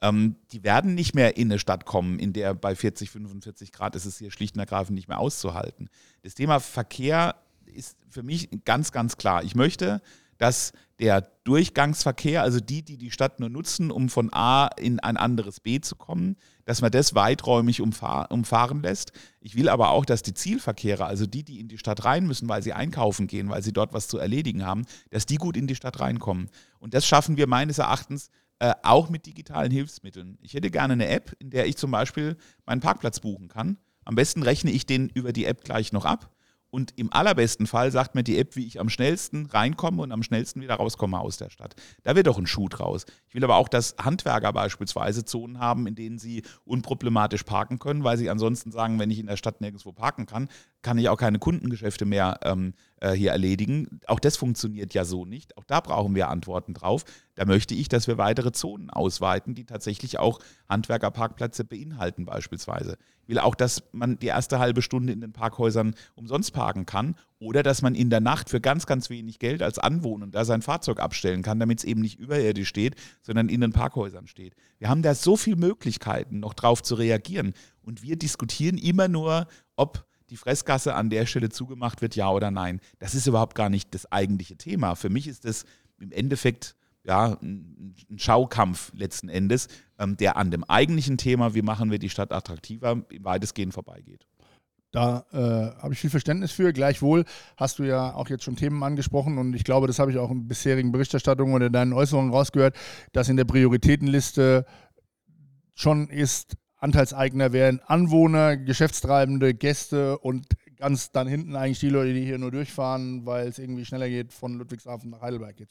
Ähm, die werden nicht mehr in eine Stadt kommen, in der bei 40, 45 Grad ist es hier schlicht und ergreifend nicht mehr auszuhalten. Das Thema Verkehr ist für mich ganz, ganz klar. Ich möchte, dass der Durchgangsverkehr, also die, die die Stadt nur nutzen, um von A in ein anderes B zu kommen, dass man das weiträumig umfahr umfahren lässt. Ich will aber auch, dass die Zielverkehre, also die, die in die Stadt rein müssen, weil sie einkaufen gehen, weil sie dort was zu erledigen haben, dass die gut in die Stadt reinkommen. Und das schaffen wir meines Erachtens äh, auch mit digitalen Hilfsmitteln. Ich hätte gerne eine App, in der ich zum Beispiel meinen Parkplatz buchen kann. Am besten rechne ich den über die App gleich noch ab und im allerbesten Fall sagt mir die App, wie ich am schnellsten reinkomme und am schnellsten wieder rauskomme aus der Stadt. Da wird doch ein Schuh draus. Ich will aber auch, dass Handwerker beispielsweise Zonen haben, in denen sie unproblematisch parken können, weil sie ansonsten sagen, wenn ich in der Stadt nirgendwo parken kann, kann ich auch keine Kundengeschäfte mehr ähm, äh, hier erledigen. Auch das funktioniert ja so nicht. Auch da brauchen wir Antworten drauf. Da möchte ich, dass wir weitere Zonen ausweiten, die tatsächlich auch Handwerkerparkplätze beinhalten beispielsweise. Ich will auch, dass man die erste halbe Stunde in den Parkhäusern umsonst parken kann oder dass man in der Nacht für ganz, ganz wenig Geld als Anwohner sein Fahrzeug abstellen kann, damit es eben nicht überirdisch steht, sondern in den Parkhäusern steht. Wir haben da so viele Möglichkeiten, noch drauf zu reagieren. Und wir diskutieren immer nur, ob die Fressgasse an der Stelle zugemacht wird, ja oder nein. Das ist überhaupt gar nicht das eigentliche Thema. Für mich ist das im Endeffekt ja, ein Schaukampf letzten Endes, ähm, der an dem eigentlichen Thema, wie machen wir die Stadt attraktiver, weitestgehend vorbeigeht. Da äh, habe ich viel Verständnis für. Gleichwohl hast du ja auch jetzt schon Themen angesprochen und ich glaube, das habe ich auch in bisherigen Berichterstattungen oder deinen Äußerungen rausgehört, dass in der Prioritätenliste schon ist, Anteilseigner wären Anwohner, Geschäftstreibende, Gäste und ganz dann hinten eigentlich die Leute, die hier nur durchfahren, weil es irgendwie schneller geht von Ludwigshafen nach Heidelberg. Geht.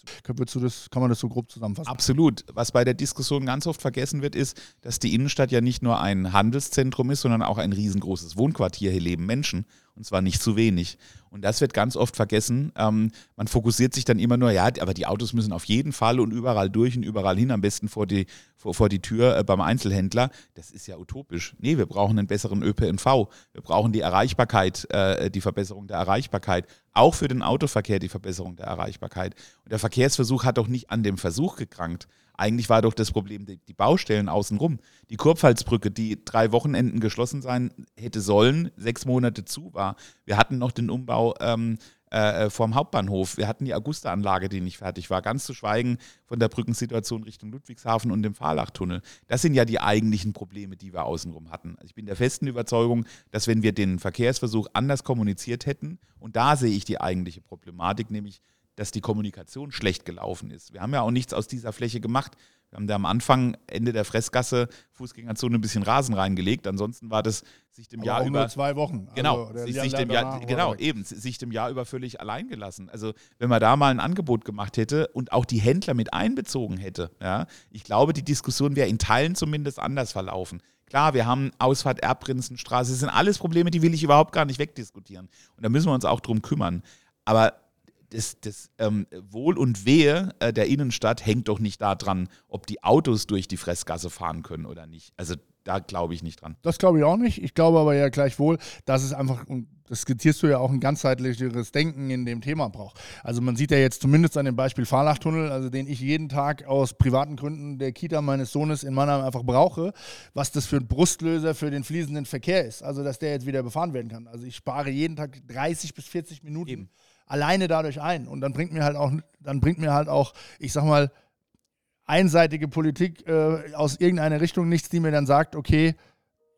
du das, kann man das so grob zusammenfassen? Absolut. Was bei der Diskussion ganz oft vergessen wird, ist, dass die Innenstadt ja nicht nur ein Handelszentrum ist, sondern auch ein riesengroßes Wohnquartier. Hier leben Menschen und zwar nicht zu wenig. Und das wird ganz oft vergessen. Ähm, man fokussiert sich dann immer nur, ja, aber die Autos müssen auf jeden Fall und überall durch und überall hin, am besten vor die, vor, vor die Tür äh, beim Einzelhändler. Das ist ja utopisch. Nee, wir brauchen einen besseren ÖPNV. Wir brauchen die Erreichbarkeit, äh, die Verbesserung der Erreichbarkeit. Auch für den Autoverkehr die Verbesserung der Erreichbarkeit. Und der Verkehrsversuch hat doch nicht an dem Versuch gekrankt. Eigentlich war doch das Problem die, die Baustellen außenrum. Die Kurpfalzbrücke, die drei Wochenenden geschlossen sein hätte sollen, sechs Monate zu war. Wir hatten noch den Umbau ähm, äh, vom Hauptbahnhof. Wir hatten die Augusta-Anlage, die nicht fertig war. Ganz zu schweigen von der Brückensituation Richtung Ludwigshafen und dem Fahrlachtunnel. Das sind ja die eigentlichen Probleme, die wir außenrum hatten. Also ich bin der festen Überzeugung, dass wenn wir den Verkehrsversuch anders kommuniziert hätten, und da sehe ich die eigentliche Problematik, nämlich dass die Kommunikation schlecht gelaufen ist. Wir haben ja auch nichts aus dieser Fläche gemacht. Wir haben da am Anfang, Ende der Fressgasse, Fußgängerzone ein bisschen Rasen reingelegt. Ansonsten war das sich dem Aber Jahr über. Nur zwei Wochen. Genau, also sich, sich dem Jahr, genau eben, sich dem Jahr über völlig allein gelassen. Also, wenn man da mal ein Angebot gemacht hätte und auch die Händler mit einbezogen hätte, ja, ich glaube, die Diskussion wäre in Teilen zumindest anders verlaufen. Klar, wir haben Ausfahrt Erbprinzenstraße, das sind alles Probleme, die will ich überhaupt gar nicht wegdiskutieren. Und da müssen wir uns auch drum kümmern. Aber das, das ähm, Wohl und Wehe äh, der Innenstadt hängt doch nicht daran, ob die Autos durch die Fressgasse fahren können oder nicht. Also da glaube ich nicht dran. Das glaube ich auch nicht. Ich glaube aber ja gleichwohl, dass es einfach, und das skizzierst du ja auch, ein ganzheitlicheres Denken in dem Thema braucht. Also man sieht ja jetzt zumindest an dem Beispiel Fahrlachtunnel, also den ich jeden Tag aus privaten Gründen der Kita meines Sohnes in Mannheim einfach brauche, was das für ein Brustlöser für den fließenden Verkehr ist. Also dass der jetzt wieder befahren werden kann. Also ich spare jeden Tag 30 bis 40 Minuten. Eben alleine dadurch ein. Und dann bringt mir halt auch, dann bringt mir halt auch, ich sag mal, einseitige Politik äh, aus irgendeiner Richtung, nichts, die mir dann sagt, okay,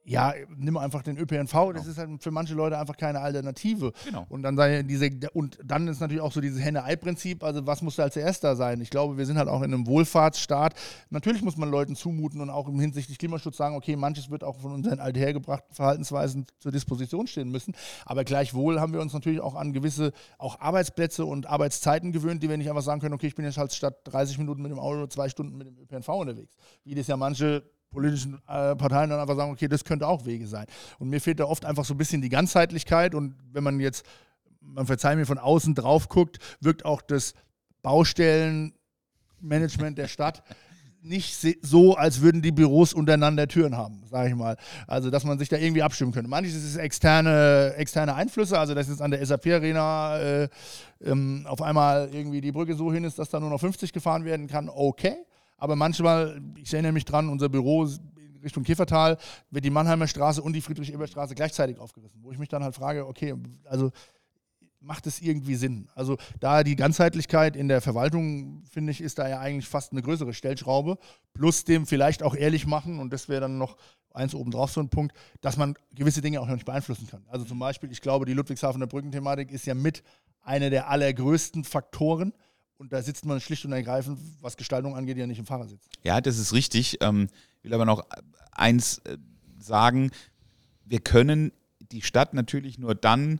ja, nimm einfach den ÖPNV, genau. das ist halt für manche Leute einfach keine Alternative. Genau. Und dann sei diese und dann ist natürlich auch so dieses Henne-Ei-Prinzip, also was muss da als erster sein? Ich glaube, wir sind halt auch in einem Wohlfahrtsstaat. Natürlich muss man Leuten zumuten und auch im hinsichtlich Klimaschutz sagen, okay, manches wird auch von unseren althergebrachten Verhaltensweisen zur Disposition stehen müssen, aber gleichwohl haben wir uns natürlich auch an gewisse auch Arbeitsplätze und Arbeitszeiten gewöhnt, die wir nicht einfach sagen können, okay, ich bin jetzt halt statt 30 Minuten mit dem Auto zwei Stunden mit dem ÖPNV unterwegs. Wie das ja manche politischen äh, Parteien dann einfach sagen, okay, das könnte auch Wege sein. Und mir fehlt da oft einfach so ein bisschen die Ganzheitlichkeit und wenn man jetzt, man verzeiht mir, von außen drauf guckt, wirkt auch das Baustellenmanagement der Stadt nicht so, als würden die Büros untereinander Türen haben, sage ich mal. Also, dass man sich da irgendwie abstimmen könnte. Manches ist externe, externe Einflüsse, also dass jetzt an der SAP-Arena äh, ähm, auf einmal irgendwie die Brücke so hin ist, dass da nur noch 50 gefahren werden kann, okay. Aber manchmal, ich erinnere mich dran, unser Büro Richtung Käfertal wird die Mannheimer Straße und die Friedrich-Ebert-Straße gleichzeitig aufgerissen. Wo ich mich dann halt frage, okay, also macht es irgendwie Sinn? Also da die Ganzheitlichkeit in der Verwaltung, finde ich, ist da ja eigentlich fast eine größere Stellschraube. Plus dem vielleicht auch ehrlich machen, und das wäre dann noch eins obendrauf so ein Punkt, dass man gewisse Dinge auch noch nicht beeinflussen kann. Also zum Beispiel, ich glaube, die Ludwigshafener Brückenthematik ist ja mit einer der allergrößten Faktoren, und da sitzt man schlicht und ergreifend, was Gestaltung angeht, ja nicht im Fahrersitz. Ja, das ist richtig. Ähm, will aber noch eins äh, sagen. Wir können die Stadt natürlich nur dann,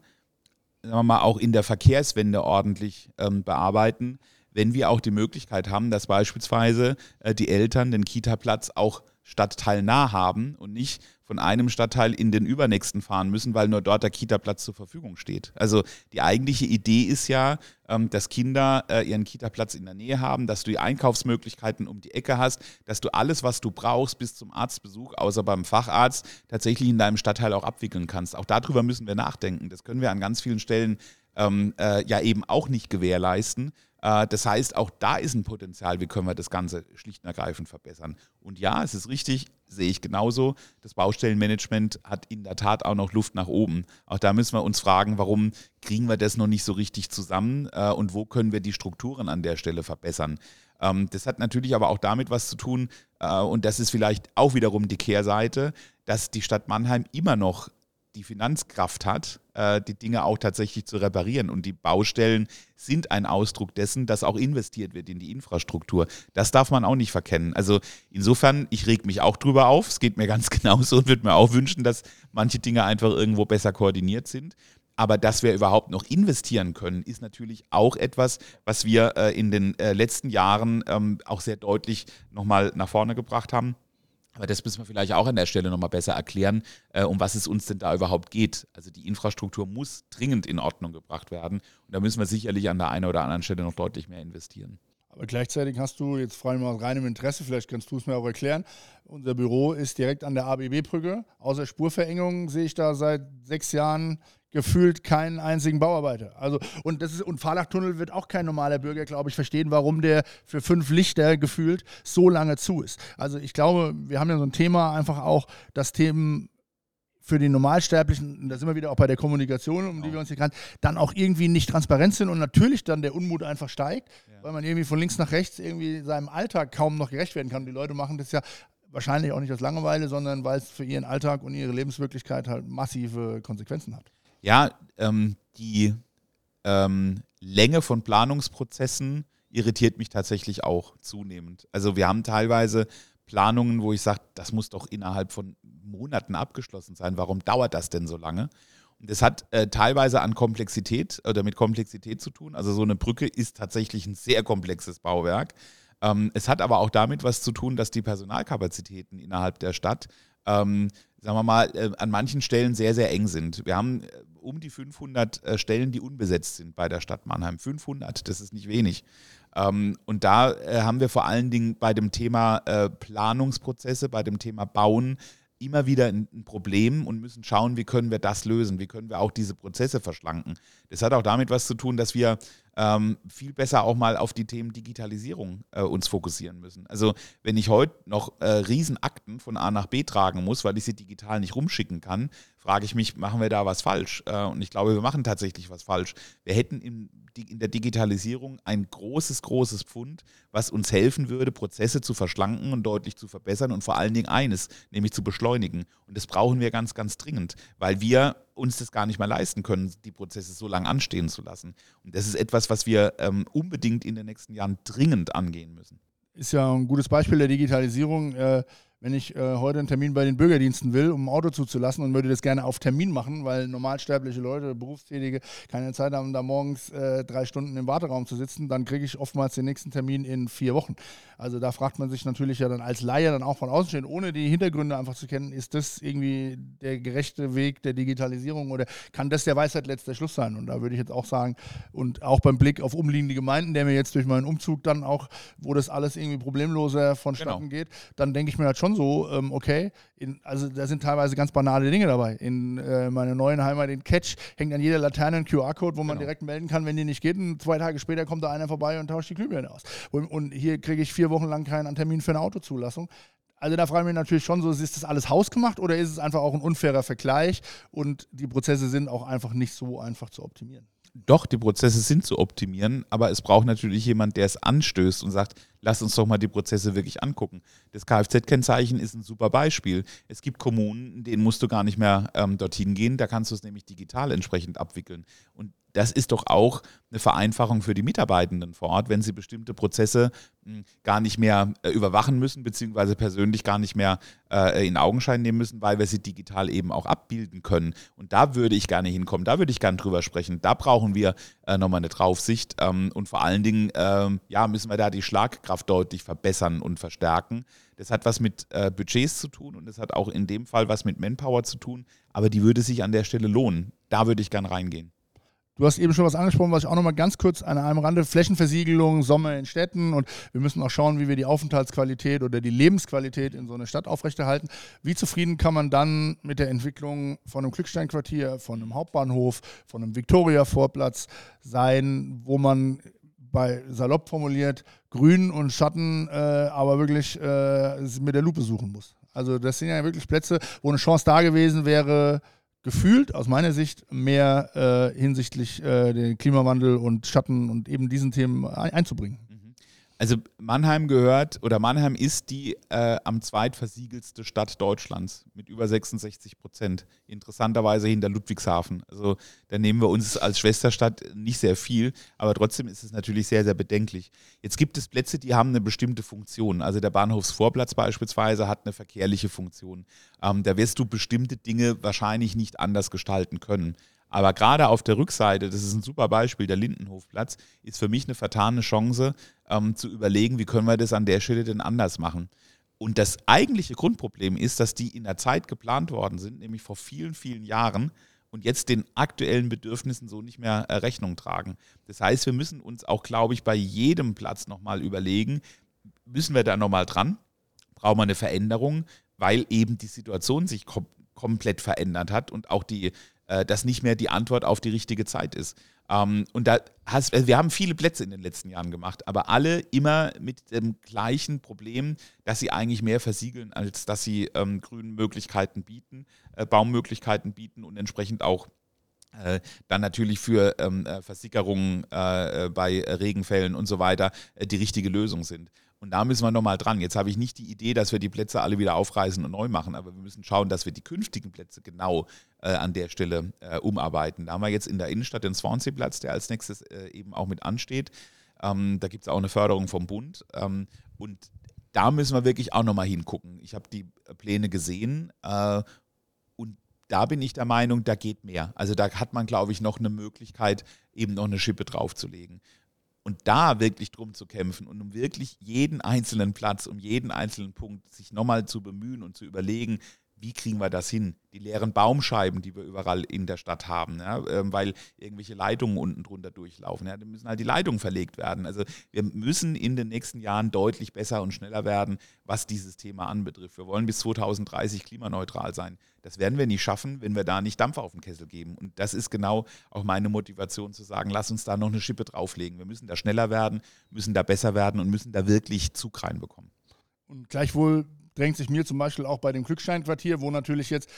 sagen wir mal, auch in der Verkehrswende ordentlich ähm, bearbeiten, wenn wir auch die Möglichkeit haben, dass beispielsweise äh, die Eltern den Kita-Platz auch stadtteilnah haben und nicht von einem Stadtteil in den übernächsten fahren müssen, weil nur dort der Kita-Platz zur Verfügung steht. Also die eigentliche Idee ist ja, ähm, dass Kinder äh, ihren Kita-Platz in der Nähe haben, dass du die Einkaufsmöglichkeiten um die Ecke hast, dass du alles, was du brauchst bis zum Arztbesuch, außer beim Facharzt, tatsächlich in deinem Stadtteil auch abwickeln kannst. Auch darüber müssen wir nachdenken. Das können wir an ganz vielen Stellen ähm, äh, ja eben auch nicht gewährleisten. Äh, das heißt, auch da ist ein Potenzial, wie können wir das Ganze schlicht und ergreifend verbessern. Und ja, es ist richtig, sehe ich genauso. Das Baustellenmanagement hat in der Tat auch noch Luft nach oben. Auch da müssen wir uns fragen, warum kriegen wir das noch nicht so richtig zusammen äh, und wo können wir die Strukturen an der Stelle verbessern. Ähm, das hat natürlich aber auch damit was zu tun, äh, und das ist vielleicht auch wiederum die Kehrseite, dass die Stadt Mannheim immer noch die Finanzkraft hat, äh, die Dinge auch tatsächlich zu reparieren. Und die Baustellen sind ein Ausdruck dessen, dass auch investiert wird in die Infrastruktur. Das darf man auch nicht verkennen. Also insofern, ich reg mich auch drüber auf. Es geht mir ganz genauso und würde mir auch wünschen, dass manche Dinge einfach irgendwo besser koordiniert sind. Aber dass wir überhaupt noch investieren können, ist natürlich auch etwas, was wir äh, in den äh, letzten Jahren ähm, auch sehr deutlich nochmal nach vorne gebracht haben. Aber das müssen wir vielleicht auch an der Stelle nochmal besser erklären, äh, um was es uns denn da überhaupt geht. Also die Infrastruktur muss dringend in Ordnung gebracht werden. Und da müssen wir sicherlich an der einen oder anderen Stelle noch deutlich mehr investieren. Aber gleichzeitig hast du jetzt vor allem aus reinem Interesse, vielleicht kannst du es mir auch erklären, unser Büro ist direkt an der ABB-Brücke. Außer Spurverengung sehe ich da seit sechs Jahren gefühlt keinen einzigen Bauarbeiter. Also, und das ist, und Fahrlachtunnel wird auch kein normaler Bürger, glaube ich, verstehen, warum der für fünf Lichter gefühlt so lange zu ist. Also ich glaube, wir haben ja so ein Thema einfach auch, das Themen für den Normalsterblichen, da sind wir wieder auch bei der Kommunikation, um die wir uns hier gerade, dann auch irgendwie nicht transparent sind und natürlich dann der Unmut einfach steigt, ja. weil man irgendwie von links nach rechts irgendwie seinem Alltag kaum noch gerecht werden kann. Die Leute machen das ja wahrscheinlich auch nicht aus Langeweile, sondern weil es für ihren Alltag und ihre Lebenswirklichkeit halt massive Konsequenzen hat. Ja, ähm, die ähm, Länge von Planungsprozessen irritiert mich tatsächlich auch zunehmend. Also wir haben teilweise Planungen, wo ich sage, das muss doch innerhalb von Monaten abgeschlossen sein. Warum dauert das denn so lange? Und das hat äh, teilweise an Komplexität oder mit Komplexität zu tun. Also so eine Brücke ist tatsächlich ein sehr komplexes Bauwerk. Ähm, es hat aber auch damit was zu tun, dass die Personalkapazitäten innerhalb der Stadt ähm, sagen wir mal, äh, an manchen Stellen sehr, sehr eng sind. Wir haben äh, um die 500 äh, Stellen, die unbesetzt sind bei der Stadt Mannheim. 500, das ist nicht wenig. Ähm, und da haben wir vor allen Dingen bei dem Thema Planungsprozesse, bei dem Thema Bauen immer wieder ein, Problem und müssen schauen, wie können wir das lösen, wie können wir auch diese Prozesse verschlanken. Das hat auch damit was zu tun, dass wir ähm, viel besser auch mal auf die Themen Digitalisierung äh, uns fokussieren müssen. Also wenn ich heute noch äh, Riesenakten von A nach B tragen muss, weil ich sie digital nicht rumschicken kann, frage ich mich, machen wir da was falsch? Äh, und ich glaube, wir machen tatsächlich was falsch. Wir hätten in, in der Digitalisierung ein großes, großes Pfund, was uns helfen würde, Prozesse zu verschlanken und deutlich zu verbessern und vor allen Dingen eines, nämlich zu beschleunigen. Und das brauchen wir ganz, ganz dringend, weil wir uns das gar nicht mehr leisten können, die Prozesse so lange anstehen zu lassen. Und das ist etwas, was wir ähm, unbedingt in den nächsten Jahren dringend angehen müssen. Ist ja ein gutes Beispiel der Digitalisierung. Äh wenn ich äh, heute einen Termin bei den Bürgerdiensten will, um ein Auto zuzulassen und würde das gerne auf Termin machen, weil normalsterbliche Leute, Berufstätige, keine Zeit haben, da morgens äh, drei Stunden im Warteraum zu sitzen, dann kriege ich oftmals den nächsten Termin in vier Wochen. Also da fragt man sich natürlich ja dann als Laie dann auch von außen stehen, ohne die Hintergründe einfach zu kennen, ist das irgendwie der gerechte Weg der Digitalisierung oder kann das der Weisheit letzter Schluss sein? Und da würde ich jetzt auch sagen, und auch beim Blick auf umliegende Gemeinden, der mir jetzt durch meinen Umzug dann auch, wo das alles irgendwie problemloser vonstatten genau. geht, dann denke ich mir halt schon so, ähm, okay, in, also da sind teilweise ganz banale Dinge dabei. In äh, meiner neuen Heimat in Catch hängt an jeder Laterne ein QR-Code, wo man genau. direkt melden kann, wenn die nicht geht. Und zwei Tage später kommt da einer vorbei und tauscht die Glühbirne aus. Und, und hier kriege ich vier Wochen lang keinen Termin für eine Autozulassung. Also da frage ich mich natürlich schon so, ist das alles hausgemacht oder ist es einfach auch ein unfairer Vergleich und die Prozesse sind auch einfach nicht so einfach zu optimieren? Doch, die Prozesse sind zu optimieren, aber es braucht natürlich jemand, der es anstößt und sagt, lass uns doch mal die Prozesse wirklich angucken. Das Kfz-Kennzeichen ist ein super Beispiel. Es gibt Kommunen, denen musst du gar nicht mehr ähm, dorthin gehen, da kannst du es nämlich digital entsprechend abwickeln. Und das ist doch auch eine Vereinfachung für die Mitarbeitenden vor Ort, wenn sie bestimmte Prozesse hm, gar nicht mehr äh, überwachen müssen, beziehungsweise persönlich gar nicht mehr äh, in Augenschein nehmen müssen, weil wir sie digital eben auch abbilden können. Und da würde ich gerne hinkommen, da würde ich gerne drüber sprechen. Da brauchen wir äh, nochmal eine Draufsicht. Ähm, und vor allen Dingen ähm, ja, müssen wir da die Schlagkraft deutlich verbessern und verstärken. Das hat was mit Budgets zu tun und das hat auch in dem Fall was mit Manpower zu tun, aber die würde sich an der Stelle lohnen. Da würde ich gerne reingehen. Du hast eben schon was angesprochen, was ich auch noch mal ganz kurz an einem Rande, Flächenversiegelung, Sommer in Städten und wir müssen auch schauen, wie wir die Aufenthaltsqualität oder die Lebensqualität in so einer Stadt aufrechterhalten. Wie zufrieden kann man dann mit der Entwicklung von einem Glücksteinquartier, von einem Hauptbahnhof, von einem Viktoria-Vorplatz sein, wo man bei salopp formuliert Grün und Schatten äh, aber wirklich äh, mit der Lupe suchen muss. Also das sind ja wirklich Plätze, wo eine Chance da gewesen wäre, gefühlt aus meiner Sicht mehr äh, hinsichtlich äh, den Klimawandel und Schatten und eben diesen Themen ein einzubringen. Also Mannheim gehört oder Mannheim ist die äh, am zweitversiegelste Stadt Deutschlands mit über 66 Prozent. Interessanterweise hinter Ludwigshafen. Also da nehmen wir uns als Schwesterstadt nicht sehr viel, aber trotzdem ist es natürlich sehr, sehr bedenklich. Jetzt gibt es Plätze, die haben eine bestimmte Funktion. Also der Bahnhofsvorplatz beispielsweise hat eine verkehrliche Funktion. Ähm, da wirst du bestimmte Dinge wahrscheinlich nicht anders gestalten können. Aber gerade auf der Rückseite, das ist ein super Beispiel, der Lindenhofplatz, ist für mich eine vertane Chance, ähm, zu überlegen, wie können wir das an der Stelle denn anders machen. Und das eigentliche Grundproblem ist, dass die in der Zeit geplant worden sind, nämlich vor vielen, vielen Jahren und jetzt den aktuellen Bedürfnissen so nicht mehr äh, Rechnung tragen. Das heißt, wir müssen uns auch, glaube ich, bei jedem Platz nochmal überlegen, müssen wir da nochmal dran? Brauchen wir eine Veränderung, weil eben die Situation sich kom komplett verändert hat und auch die äh, das nicht mehr die Antwort auf die richtige Zeit ist. Ähm, und da hast, also wir haben viele Plätze in den letzten Jahren gemacht, aber alle immer mit dem gleichen Problem, dass sie eigentlich mehr versiegeln, als dass sie ähm, grünen Möglichkeiten bieten, äh, Baummöglichkeiten bieten und entsprechend auch äh, dann natürlich für ähm, äh, Versickerungen äh, bei Regenfällen und so weiter äh, die richtige Lösung sind. Und da müssen wir nochmal dran. Jetzt habe ich nicht die Idee, dass wir die Plätze alle wieder aufreißen und neu machen, aber wir müssen schauen, dass wir die künftigen Plätze genau äh, an der Stelle äh, umarbeiten. Da haben wir jetzt in der Innenstadt den Swansea-Platz, der als nächstes äh, eben auch mit ansteht. Ähm, da gibt es auch eine Förderung vom Bund. Ähm, und da müssen wir wirklich auch nochmal hingucken. Ich habe die Pläne gesehen äh, und da bin ich der Meinung, da geht mehr. Also da hat man, glaube ich, noch eine Möglichkeit, eben noch eine Schippe draufzulegen. Und da wirklich drum zu kämpfen und um wirklich jeden einzelnen Platz, um jeden einzelnen Punkt sich nochmal zu bemühen und zu überlegen, wie kriegen wir das hin? Die leeren Baumscheiben, die wir überall in der Stadt haben, ja, ähm, weil irgendwelche Leitungen unten drunter durchlaufen. Ja, da müssen halt die Leitungen verlegt werden. Also wir müssen in den nächsten Jahren deutlich besser und schneller werden, was dieses Thema anbetrifft. Wir wollen bis 2030 klimaneutral sein. Das werden wir nicht schaffen, wenn wir da nicht Dampf auf den Kessel geben. Und das ist genau auch meine Motivation zu sagen, lass uns da noch eine Schippe drauflegen. Wir müssen da schneller werden, müssen da besser werden und müssen da wirklich Zug reinbekommen. Und gleichwohl drängt sich mir zum Beispiel auch bei dem Glücksteinquartier, wo natürlich jetzt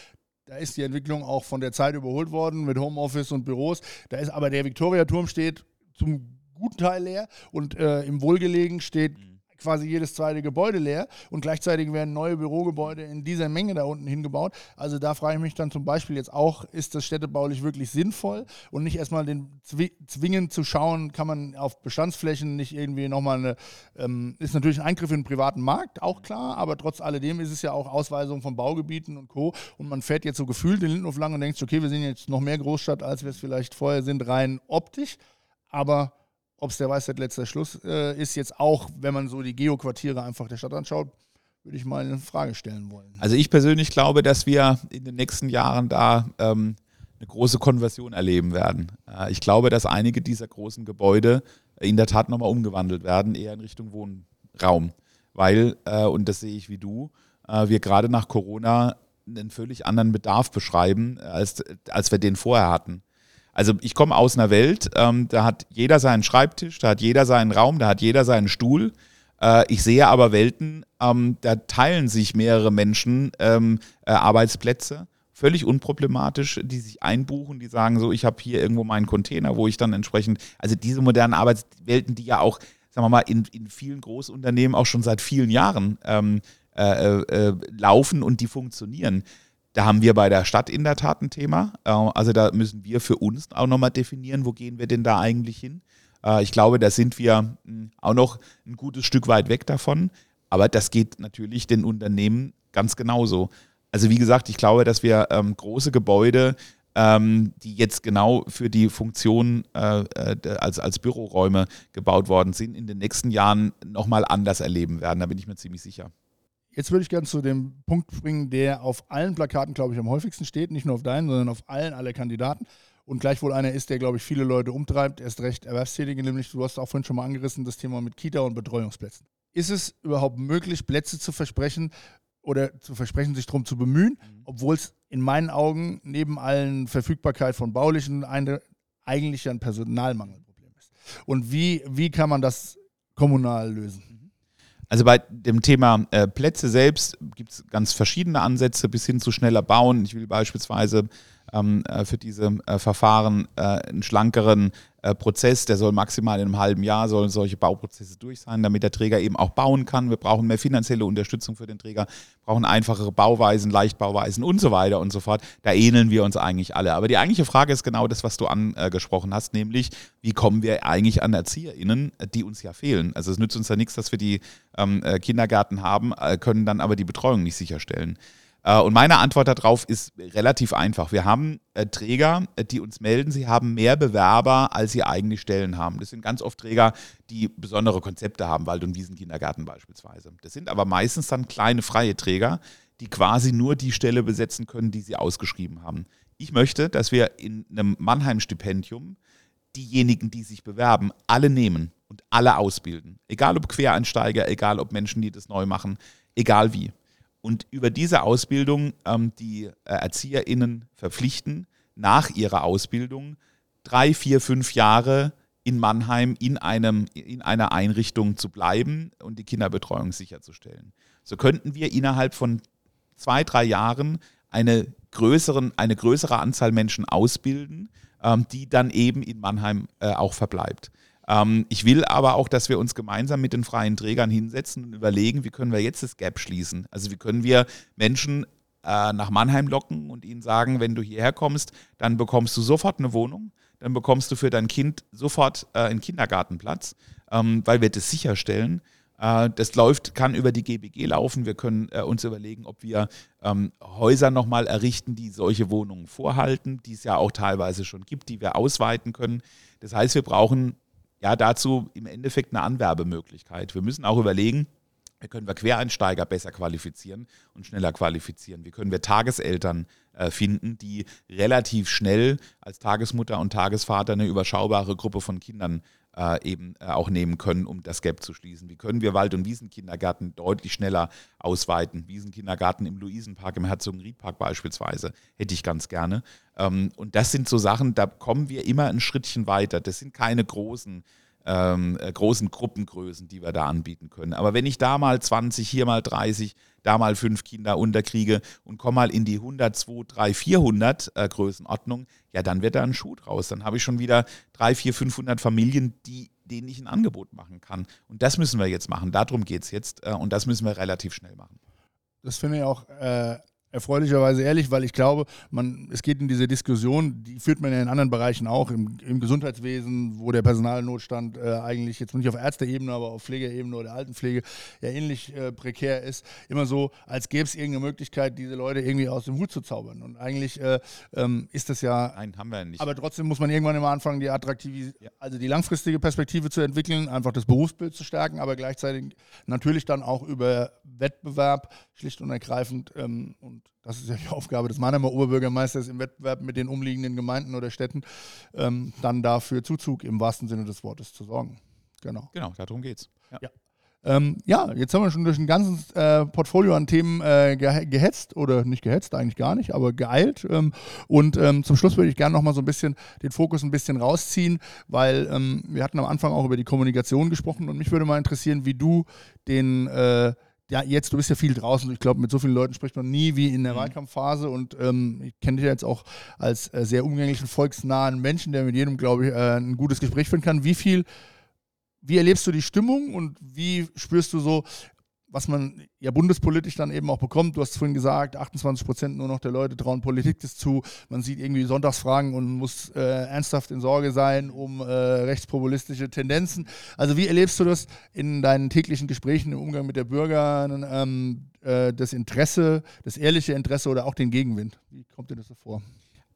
da ist die Entwicklung auch von der Zeit überholt worden mit Homeoffice und Büros. Da ist aber der Viktoriaturm steht zum guten Teil leer und äh, im Wohlgelegen steht mhm quasi jedes zweite Gebäude leer und gleichzeitig werden neue Bürogebäude in dieser Menge da unten hingebaut. Also da frage ich mich dann zum Beispiel jetzt auch, ist das städtebaulich wirklich sinnvoll und nicht erstmal den zwingend zu schauen, kann man auf Bestandsflächen nicht irgendwie nochmal eine, ähm, ist natürlich ein Eingriff in den privaten Markt, auch klar, aber trotz alledem ist es ja auch Ausweisung von Baugebieten und Co. Und man fährt jetzt so gefühlt den Lindenhof lang und denkt, okay, wir sind jetzt noch mehr Großstadt, als wir es vielleicht vorher sind, rein optisch, aber ob es der Weisheit letzter Schluss äh, ist, jetzt auch, wenn man so die Geoquartiere einfach der Stadt anschaut, würde ich mal eine Frage stellen wollen. Also ich persönlich glaube, dass wir in den nächsten Jahren da ähm, eine große Konversion erleben werden. Äh, ich glaube, dass einige dieser großen Gebäude in der Tat nochmal umgewandelt werden, eher in Richtung Wohnraum. Weil, äh, und das sehe ich wie du, äh, wir gerade nach Corona einen völlig anderen Bedarf beschreiben, als, als wir den vorher hatten. Also ich komme aus einer Welt, ähm, da hat jeder seinen Schreibtisch, da hat jeder seinen Raum, da hat jeder seinen Stuhl. Äh, ich sehe aber Welten, ähm, da teilen sich mehrere Menschen ähm, äh, Arbeitsplätze völlig unproblematisch, die sich einbuchen, die sagen so, ich habe hier irgendwo meinen Container, wo ich dann entsprechend, also diese modernen Arbeitswelten, die ja auch, sagen wir mal, in, in vielen Großunternehmen auch schon seit vielen Jahren ähm, äh, äh, laufen und die funktionieren. Da haben wir bei der Stadt in der Tat ein Thema. Äh, also da müssen wir für uns auch nochmal definieren, wo gehen wir denn da eigentlich hin. Äh, ich glaube, da sind wir hm, auch noch ein gutes Stück weit weg davon. Aber das geht natürlich den Unternehmen ganz genauso. Also wie gesagt, ich glaube, dass wir ähm, große Gebäude, ähm, die jetzt genau für die Funktion äh, als, als Büroräume gebaut worden sind, in den nächsten Jahren nochmal anders erleben werden. Da bin ich mir ziemlich sicher. Jetzt würde ich gerne zu dem Punkt springen, der auf allen Plakaten, glaube ich, am häufigsten steht. Nicht nur auf deinen, sondern auf allen, alle Kandidaten. Und gleichwohl einer ist, der, glaube ich, viele Leute umtreibt, erst recht Erwerbstätige, nämlich, du hast auch vorhin schon mal angerissen, das Thema mit Kita und Betreuungsplätzen. Ist es überhaupt möglich, Plätze zu versprechen oder zu versprechen, sich darum zu bemühen, mhm. obwohl es in meinen Augen neben allen Verfügbarkeit von baulichen eine, eigentlich ein Personalmangelproblem ist? Und wie, wie kann man das kommunal lösen? Also bei dem Thema äh, Plätze selbst gibt es ganz verschiedene Ansätze bis hin zu schneller bauen. Ich will beispielsweise für diese äh, Verfahren äh, einen schlankeren äh, Prozess, der soll maximal in einem halben Jahr, sollen solche Bauprozesse durch sein, damit der Träger eben auch bauen kann. Wir brauchen mehr finanzielle Unterstützung für den Träger, brauchen einfachere Bauweisen, Leichtbauweisen und so weiter und so fort. Da ähneln wir uns eigentlich alle. Aber die eigentliche Frage ist genau das, was du angesprochen hast, nämlich, wie kommen wir eigentlich an ErzieherInnen, die uns ja fehlen? Also es nützt uns ja nichts, dass wir die ähm, Kindergärten haben, können dann aber die Betreuung nicht sicherstellen. Äh, und meine Antwort darauf ist relativ einfach. Wir haben äh, Träger, äh, die uns melden, sie haben mehr Bewerber, als sie eigentlich Stellen haben. Das sind ganz oft Träger, die besondere Konzepte haben, Wald- und Wiesenkindergarten beispielsweise. Das sind aber meistens dann kleine freie Träger, die quasi nur die Stelle besetzen können, die sie ausgeschrieben haben. Ich möchte, dass wir in einem Mannheim-Stipendium diejenigen, die sich bewerben, alle nehmen und alle ausbilden. Egal ob Quereinsteiger, egal ob Menschen, die das neu machen, egal wie und über diese Ausbildung ähm, die äh, ErzieherInnen verpflichten, nach ihrer Ausbildung drei, vier, fünf Jahre in Mannheim in, einem, in einer Einrichtung zu bleiben und die Kinderbetreuung sicherzustellen. So könnten wir innerhalb von zwei, drei Jahren eine, größeren, eine größere Anzahl Menschen ausbilden, ähm, die dann eben in Mannheim äh, auch verbleibt. Ähm, ich will aber auch, dass wir uns gemeinsam mit den freien Trägern hinsetzen und überlegen, wie können wir jetzt das Gap schließen. Also wie können wir Menschen äh, nach Mannheim locken und ihnen sagen, wenn du hierher kommst, dann bekommst du sofort eine Wohnung, dann bekommst du für dein Kind sofort äh, einen Kindergartenplatz, ähm, weil wir das sicherstellen. Äh, das läuft, kann über die GBG laufen. Wir können äh, uns überlegen, ob wir ähm, Häuser nochmal errichten, die solche Wohnungen vorhalten, die es ja auch teilweise schon gibt, die wir ausweiten können. Das heißt, wir brauchen ja dazu im Endeffekt eine Anwerbemöglichkeit. Wir müssen auch überlegen, Wie können wir Quereinsteiger besser qualifizieren und schneller qualifizieren? Wie können wir Tageseltern äh, finden, die relativ schnell als Tagesmutter und Tagesvater eine überschaubare Gruppe von Kindern äh, eben äh, auch nehmen können, um das Gap zu schließen? Wie können wir Wald- und Wiesenkindergärten deutlich schneller ausweiten? Wiesenkindergarten im Luisenpark, im Herzogenriedpark beispielsweise, hätte ich ganz gerne. Ähm, und das sind so Sachen, da kommen wir immer ein Schrittchen weiter. Das sind keine großen ähm, äh, großen Gruppengrößen, die wir da anbieten können. Aber wenn ich da mal 20, hier mal 30, da mal fünf Kinder unterkriege und komme mal in die 100, 2, 3, 400 äh, Größenordnung, ja, dann wird da ein Schuh draus. Dann habe ich schon wieder 3, 4, 500 Familien, die, denen ich ein Angebot machen kann. Und das müssen wir jetzt machen. Darum geht es jetzt. Äh, und das müssen wir relativ schnell machen. Das finde ich auch äh, erfreulicherweise ehrlich, weil ich glaube, man, es geht in diese Diskussion, die führt man ja in anderen Bereichen auch, im, im Gesundheitswesen, wo der Personalnotstand äh, eigentlich jetzt nicht auf Ärzteebene, aber auf Pflegeebene oder Altenpflege ja ähnlich äh, prekär ist, immer so, als gäbe es irgendeine Möglichkeit, diese Leute irgendwie aus dem Hut zu zaubern. Und eigentlich äh, ähm, ist das ja. Nein, haben wir nicht. Aber trotzdem muss man irgendwann immer anfangen, die attraktive, ja. also die langfristige Perspektive zu entwickeln, einfach das Berufsbild zu stärken, aber gleichzeitig natürlich dann auch über Wettbewerb schlicht und ergreifend ähm, und das ist ja die Aufgabe des Mannheimer Oberbürgermeisters im Wettbewerb mit den umliegenden Gemeinden oder Städten, ähm, dann dafür Zuzug im wahrsten Sinne des Wortes zu sorgen. Genau. Genau, darum geht's. Ja. ja. Ähm, ja, jetzt haben wir schon durch ein ganzes äh, Portfolio an Themen äh, ge gehetzt oder nicht gehetzt, eigentlich gar nicht, aber geeilt. Ähm, und ähm, zum Schluss würde ich gerne nochmal so ein bisschen den Fokus ein bisschen rausziehen, weil ähm, wir hatten am Anfang auch über die Kommunikation gesprochen und mich würde mal interessieren, wie du den äh, ja, jetzt, du bist ja viel draußen. Ich glaube, mit so vielen Leuten spricht man nie wie in der mhm. Wahlkampfphase. Und ähm, ich kenne dich ja jetzt auch als äh, sehr umgänglichen, volksnahen Menschen, der mit jedem, glaube ich, äh, ein gutes Gespräch führen kann. Wie viel, wie erlebst du die Stimmung und wie spürst du so, was man ja bundespolitisch dann eben auch bekommt. Du hast vorhin gesagt, 28 Prozent nur noch der Leute trauen Politik das zu. Man sieht irgendwie Sonntagsfragen und muss äh, ernsthaft in Sorge sein um äh, rechtspopulistische Tendenzen. Also wie erlebst du das in deinen täglichen Gesprächen im Umgang mit der Bürger, ähm, äh, das Interesse, das ehrliche Interesse oder auch den Gegenwind? Wie kommt dir das so vor?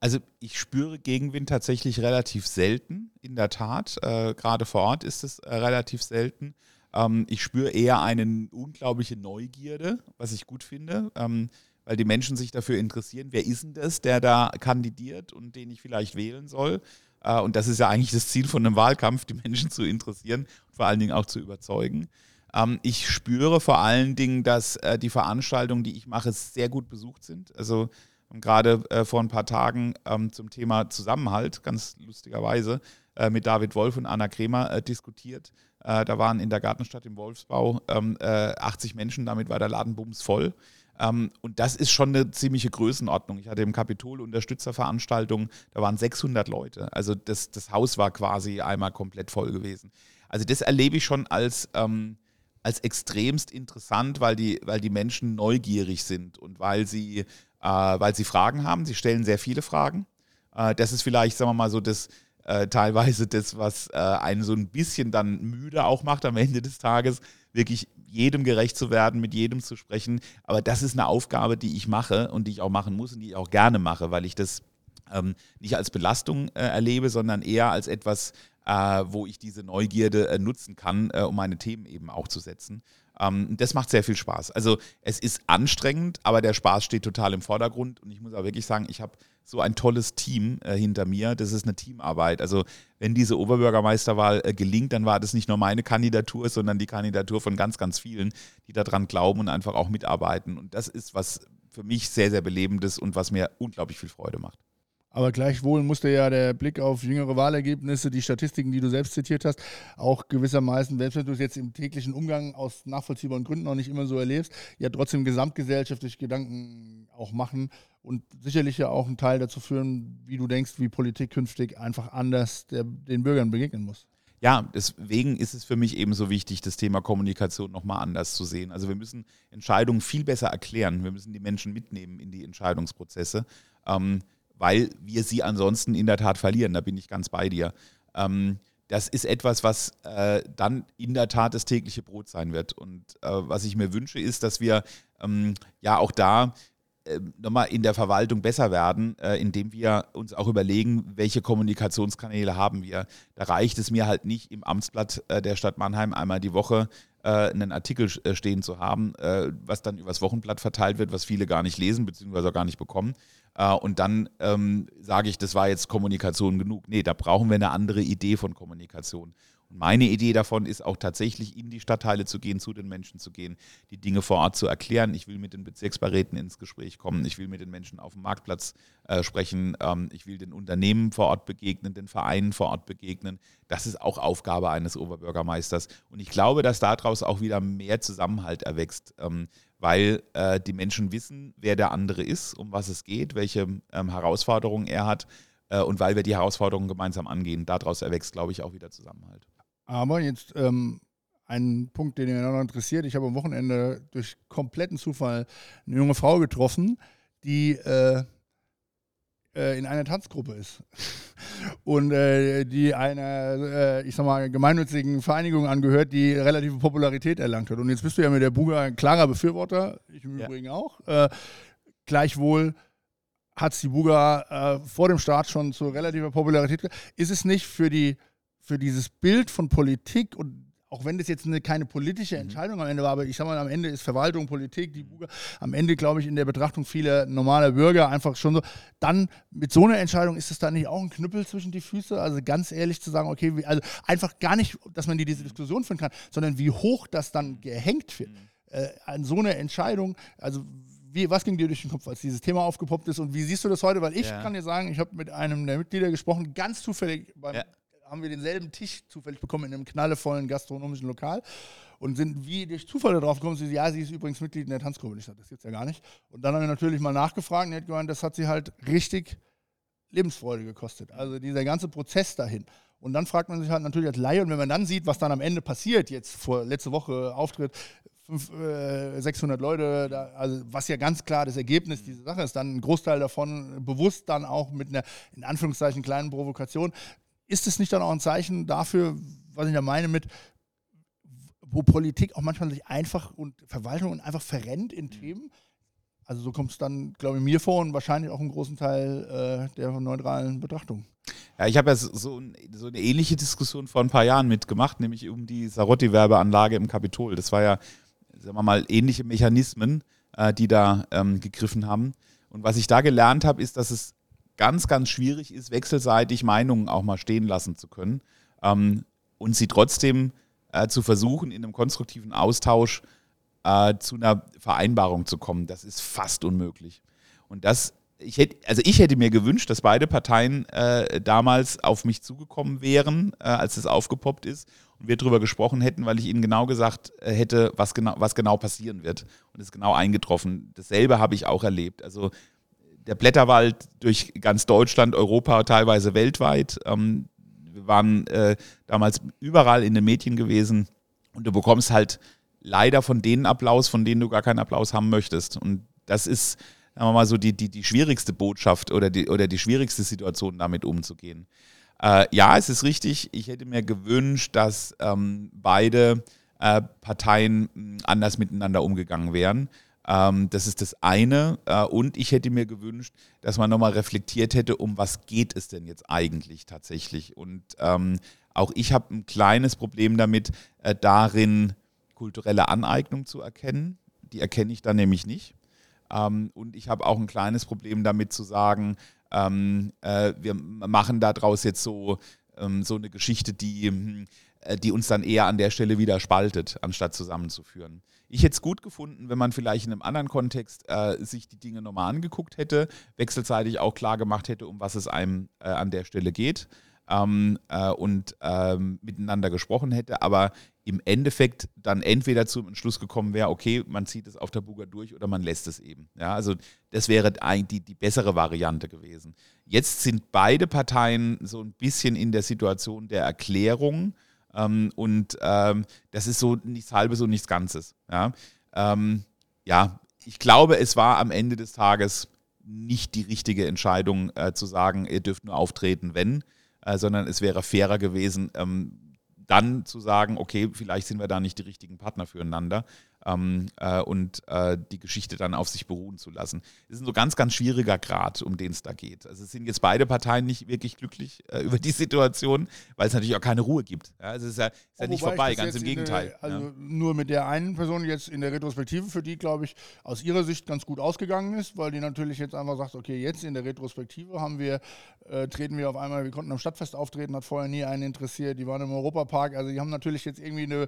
Also ich spüre Gegenwind tatsächlich relativ selten, in der Tat. Äh, gerade vor Ort ist es äh, relativ selten. Ähm, ich spüre eher eine unglaubliche Neugierde, was ich gut finde, ähm, weil die Menschen sich dafür interessieren, wer ist denn das, der da kandidiert und den ich vielleicht wählen soll. Äh, und das ist ja eigentlich das Ziel von einem Wahlkampf, die Menschen zu interessieren und vor allen Dingen auch zu überzeugen. Ähm, ich spüre vor allen Dingen, dass äh, die Veranstaltungen, die ich mache, sehr gut besucht sind. Also gerade äh, vor ein paar Tagen ähm, zum Thema Zusammenhalt, ganz lustigerweise, äh, mit David Wolf und Anna Kremer äh, diskutiert. Äh, da waren in der Gartenstadt im Wolfsbau ähm, 80 Menschen, damit war der Laden bumsvoll. Ähm, und das ist schon eine ziemliche Größenordnung. Ich hatte im Kapitol Unterstützerveranstaltungen, da waren 600 Leute. Also das, das Haus war quasi einmal komplett voll gewesen. Also das erlebe ich schon als, ähm, als extremst interessant, weil die, weil die Menschen neugierig sind und weil sie, äh, weil sie Fragen haben. Sie stellen sehr viele Fragen. Äh, das ist vielleicht, sagen wir mal, so das, äh, teilweise das, was äh, einen so ein bisschen dann müde auch macht am Ende des Tages, wirklich jedem gerecht zu werden, mit jedem zu sprechen. Aber das ist eine Aufgabe, die ich mache und die ich auch machen muss und die ich auch gerne mache, weil ich das ähm, nicht als Belastung äh, erlebe, sondern eher als etwas, äh, wo ich diese Neugierde äh, nutzen kann, äh, um meine Themen eben auch zu setzen. Ähm, das macht sehr viel Spaß. Also es ist anstrengend, aber der Spaß steht total im Vordergrund. Und ich muss auch wirklich sagen, ich habe so ein tolles Team äh, hinter mir. Das ist eine Teamarbeit. Also wenn diese Oberbürgermeisterwahl äh, gelingt, dann war das nicht nur meine Kandidatur, sondern die Kandidatur von ganz, ganz vielen, die daran glauben und einfach auch mitarbeiten. Und das ist was für mich sehr, sehr belebendes und was mir unglaublich viel Freude macht. Aber gleichwohl musste ja der Blick auf jüngere Wahlergebnisse, die Statistiken, die du selbst zitiert hast, auch gewissermaßen, selbst wenn du es jetzt im täglichen Umgang aus nachvollziehbaren Gründen noch nicht immer so erlebst, ja trotzdem gesamtgesellschaftlich Gedanken auch machen und sicherlich ja auch einen Teil dazu führen, wie du denkst, wie Politik künftig einfach anders der, den Bürgern begegnen muss. Ja, deswegen ist es für mich eben so wichtig, das Thema Kommunikation nochmal anders zu sehen. Also wir müssen Entscheidungen viel besser erklären. Wir müssen die Menschen mitnehmen in die Entscheidungsprozesse. Ähm, weil wir sie ansonsten in der Tat verlieren. Da bin ich ganz bei dir. Ähm, das ist etwas, was äh, dann in der Tat das tägliche Brot sein wird. Und äh, was ich mir wünsche, ist, dass wir ähm, ja auch da äh, nochmal in der Verwaltung besser werden, äh, indem wir uns auch überlegen, welche Kommunikationskanäle haben wir. Da reicht es mir halt nicht, im Amtsblatt äh, der Stadt Mannheim einmal die Woche einen Artikel äh, stehen zu haben, äh, was dann übers Wochenblatt verteilt wird, was viele gar nicht lesen bzw. gar nicht bekommen. Äh, und dann ähm, sage ich, das war jetzt Kommunikation genug. Nee, da brauchen wir eine andere Idee von Kommunikation. Meine Idee davon ist auch tatsächlich in die Stadtteile zu gehen, zu den Menschen zu gehen, die Dinge vor Ort zu erklären. Ich will mit den Bezirksbeiräten ins Gespräch kommen. Ich will mit den Menschen auf dem Marktplatz äh, sprechen. Ähm, ich will den Unternehmen vor Ort begegnen, den Vereinen vor Ort begegnen. Das ist auch Aufgabe eines Oberbürgermeisters. Und ich glaube, dass daraus auch wieder mehr Zusammenhalt erwächst. Ähm, weil äh, die Menschen wissen, wer der andere ist, um was es geht, welche ähm, Herausforderungen er hat äh, und weil wir die Herausforderungen gemeinsam angehen. Daraus erwächst, glaube ich, auch wieder Zusammenhalt. Aber jetzt ähm, ein Punkt, den mir noch interessiert. Ich habe am Wochenende durch kompletten Zufall eine junge Frau getroffen, die äh, äh, in einer Tanzgruppe ist und äh, die einer, äh, ich sag mal, gemeinnützigen Vereinigung angehört, die relative Popularität erlangt hat. Und jetzt bist du ja mit der Buga ein klarer Befürworter, ich im ja. Übrigen auch. Äh, gleichwohl hat es die Buga äh, vor dem Start schon zu relativer Popularität. Ist es nicht für die für dieses Bild von Politik und auch wenn das jetzt eine, keine politische mhm. Entscheidung mhm. am Ende war, aber ich sag mal, am Ende ist Verwaltung, Politik, die Buga, am Ende glaube ich in der Betrachtung vieler normaler Bürger einfach schon so, dann mit so einer Entscheidung ist es da nicht auch ein Knüppel zwischen die Füße? Also ganz ehrlich zu sagen, okay, wie, also einfach gar nicht, dass man die diese Diskussion führen kann, sondern wie hoch das dann gehängt wird. Mhm. Äh, an so einer Entscheidung, also wie, was ging dir durch den Kopf, als dieses Thema aufgepoppt ist und wie siehst du das heute? Weil ich ja. kann dir sagen, ich habe mit einem der Mitglieder gesprochen, ganz zufällig beim ja haben wir denselben Tisch zufällig bekommen in einem knallevollen gastronomischen Lokal und sind wie durch Zufall darauf gekommen, sie, ja, sie ist übrigens Mitglied in der Tanzgruppe. Ich sagte, das jetzt ja gar nicht. Und dann haben wir natürlich mal nachgefragt und hat gemeint, das hat sie halt richtig Lebensfreude gekostet. Also dieser ganze Prozess dahin. Und dann fragt man sich halt natürlich als Laie, und wenn man dann sieht, was dann am Ende passiert, jetzt vor letzte Woche Auftritt, 500, äh, 600 Leute, da, also was ja ganz klar das Ergebnis dieser Sache ist, dann ein Großteil davon bewusst dann auch mit einer, in Anführungszeichen, kleinen Provokation, ist es nicht dann auch ein Zeichen dafür, was ich da meine mit, wo Politik auch manchmal sich einfach und Verwaltung einfach verrennt in mhm. Themen? Also so kommt es dann, glaube ich, mir vor und wahrscheinlich auch einen großen Teil äh, der neutralen Betrachtung. Ja, ich habe ja so, so, eine ähnliche Diskussion vor ein paar Jahren mitgemacht, nämlich um die Sarotti-Werbeanlage im Kapitol. Das war ja, sagen wir mal, ähnliche Mechanismen, äh, die da ähm, gegriffen haben. Und was ich da gelernt habe, ist, dass es ganz, ganz schwierig ist, wechselseitig Meinungen auch mal stehen lassen zu können ähm, und sie trotzdem äh, zu versuchen, in einem konstruktiven Austausch äh, zu einer Vereinbarung zu kommen. Das ist fast unmöglich. Und das, ich hätte, also ich hätte mir gewünscht, dass beide Parteien äh, damals auf mich zugekommen wären, äh, als es aufgepoppt ist und wir darüber gesprochen hätten, weil ich ihnen genau gesagt äh, hätte, was genau, was genau passieren wird. Und es ist genau eingetroffen. Dasselbe habe ich auch erlebt. Also der Blätterwald durch ganz Deutschland, Europa, teilweise weltweit. Ähm, wir waren äh, damals überall in den Medien gewesen und du bekommst halt leider von denen Applaus, von denen du gar keinen Applaus haben möchtest. Und das ist, sagen wir mal so, die, die, die schwierigste Botschaft oder die, oder die schwierigste Situation, damit umzugehen. Äh, ja, es ist richtig, ich hätte mir gewünscht, dass ähm, beide äh, Parteien anders miteinander umgegangen wären. Ähm, das ist das eine. Äh, und ich hätte mir gewünscht, dass man nochmal reflektiert hätte, um was geht es denn jetzt eigentlich tatsächlich. Und ähm, auch ich habe ein kleines Problem damit, äh, darin kulturelle Aneignung zu erkennen. Die erkenne ich da nämlich nicht. Ähm, und ich habe auch ein kleines Problem damit zu sagen, ähm, äh, wir machen daraus jetzt so, ähm, so eine Geschichte, die, hm, die uns dann eher an der Stelle wieder spaltet, anstatt zusammenzuführen. Ich hätte es gut gefunden, wenn man vielleicht in einem anderen Kontext äh, sich die Dinge nochmal angeguckt hätte, wechselseitig auch klar gemacht hätte, um was es einem äh, an der Stelle geht ähm, äh, und ähm, miteinander gesprochen hätte, aber im Endeffekt dann entweder zum Entschluss gekommen wäre, okay, man zieht es auf der Buga durch oder man lässt es eben. Ja, also das wäre eigentlich die bessere Variante gewesen. Jetzt sind beide Parteien so ein bisschen in der Situation der Erklärung ähm, und ähm, das ist so nichts Halbes und nichts Ganzes. Ja? Ähm, ja, ich glaube, es war am Ende des Tages nicht die richtige Entscheidung äh, zu sagen, ihr dürft nur auftreten, wenn, äh, sondern es wäre fairer gewesen, ähm, dann zu sagen, okay, vielleicht sind wir da nicht die richtigen Partner füreinander. Ähm, äh, und äh, die Geschichte dann auf sich beruhen zu lassen. Das ist ein so ganz, ganz schwieriger Grad, um den es da geht. Also es sind jetzt beide Parteien nicht wirklich glücklich äh, über die Situation, weil es natürlich auch keine Ruhe gibt. Ja, also es ist ja, ist ja nicht vorbei, ganz im Gegenteil. Der, also ja. nur mit der einen Person jetzt in der Retrospektive, für die, glaube ich, aus ihrer Sicht ganz gut ausgegangen ist, weil die natürlich jetzt einfach sagt, okay, jetzt in der Retrospektive haben wir, äh, treten wir auf einmal, wir konnten am Stadtfest auftreten, hat vorher nie einen interessiert, die waren im Europapark, also die haben natürlich jetzt irgendwie eine,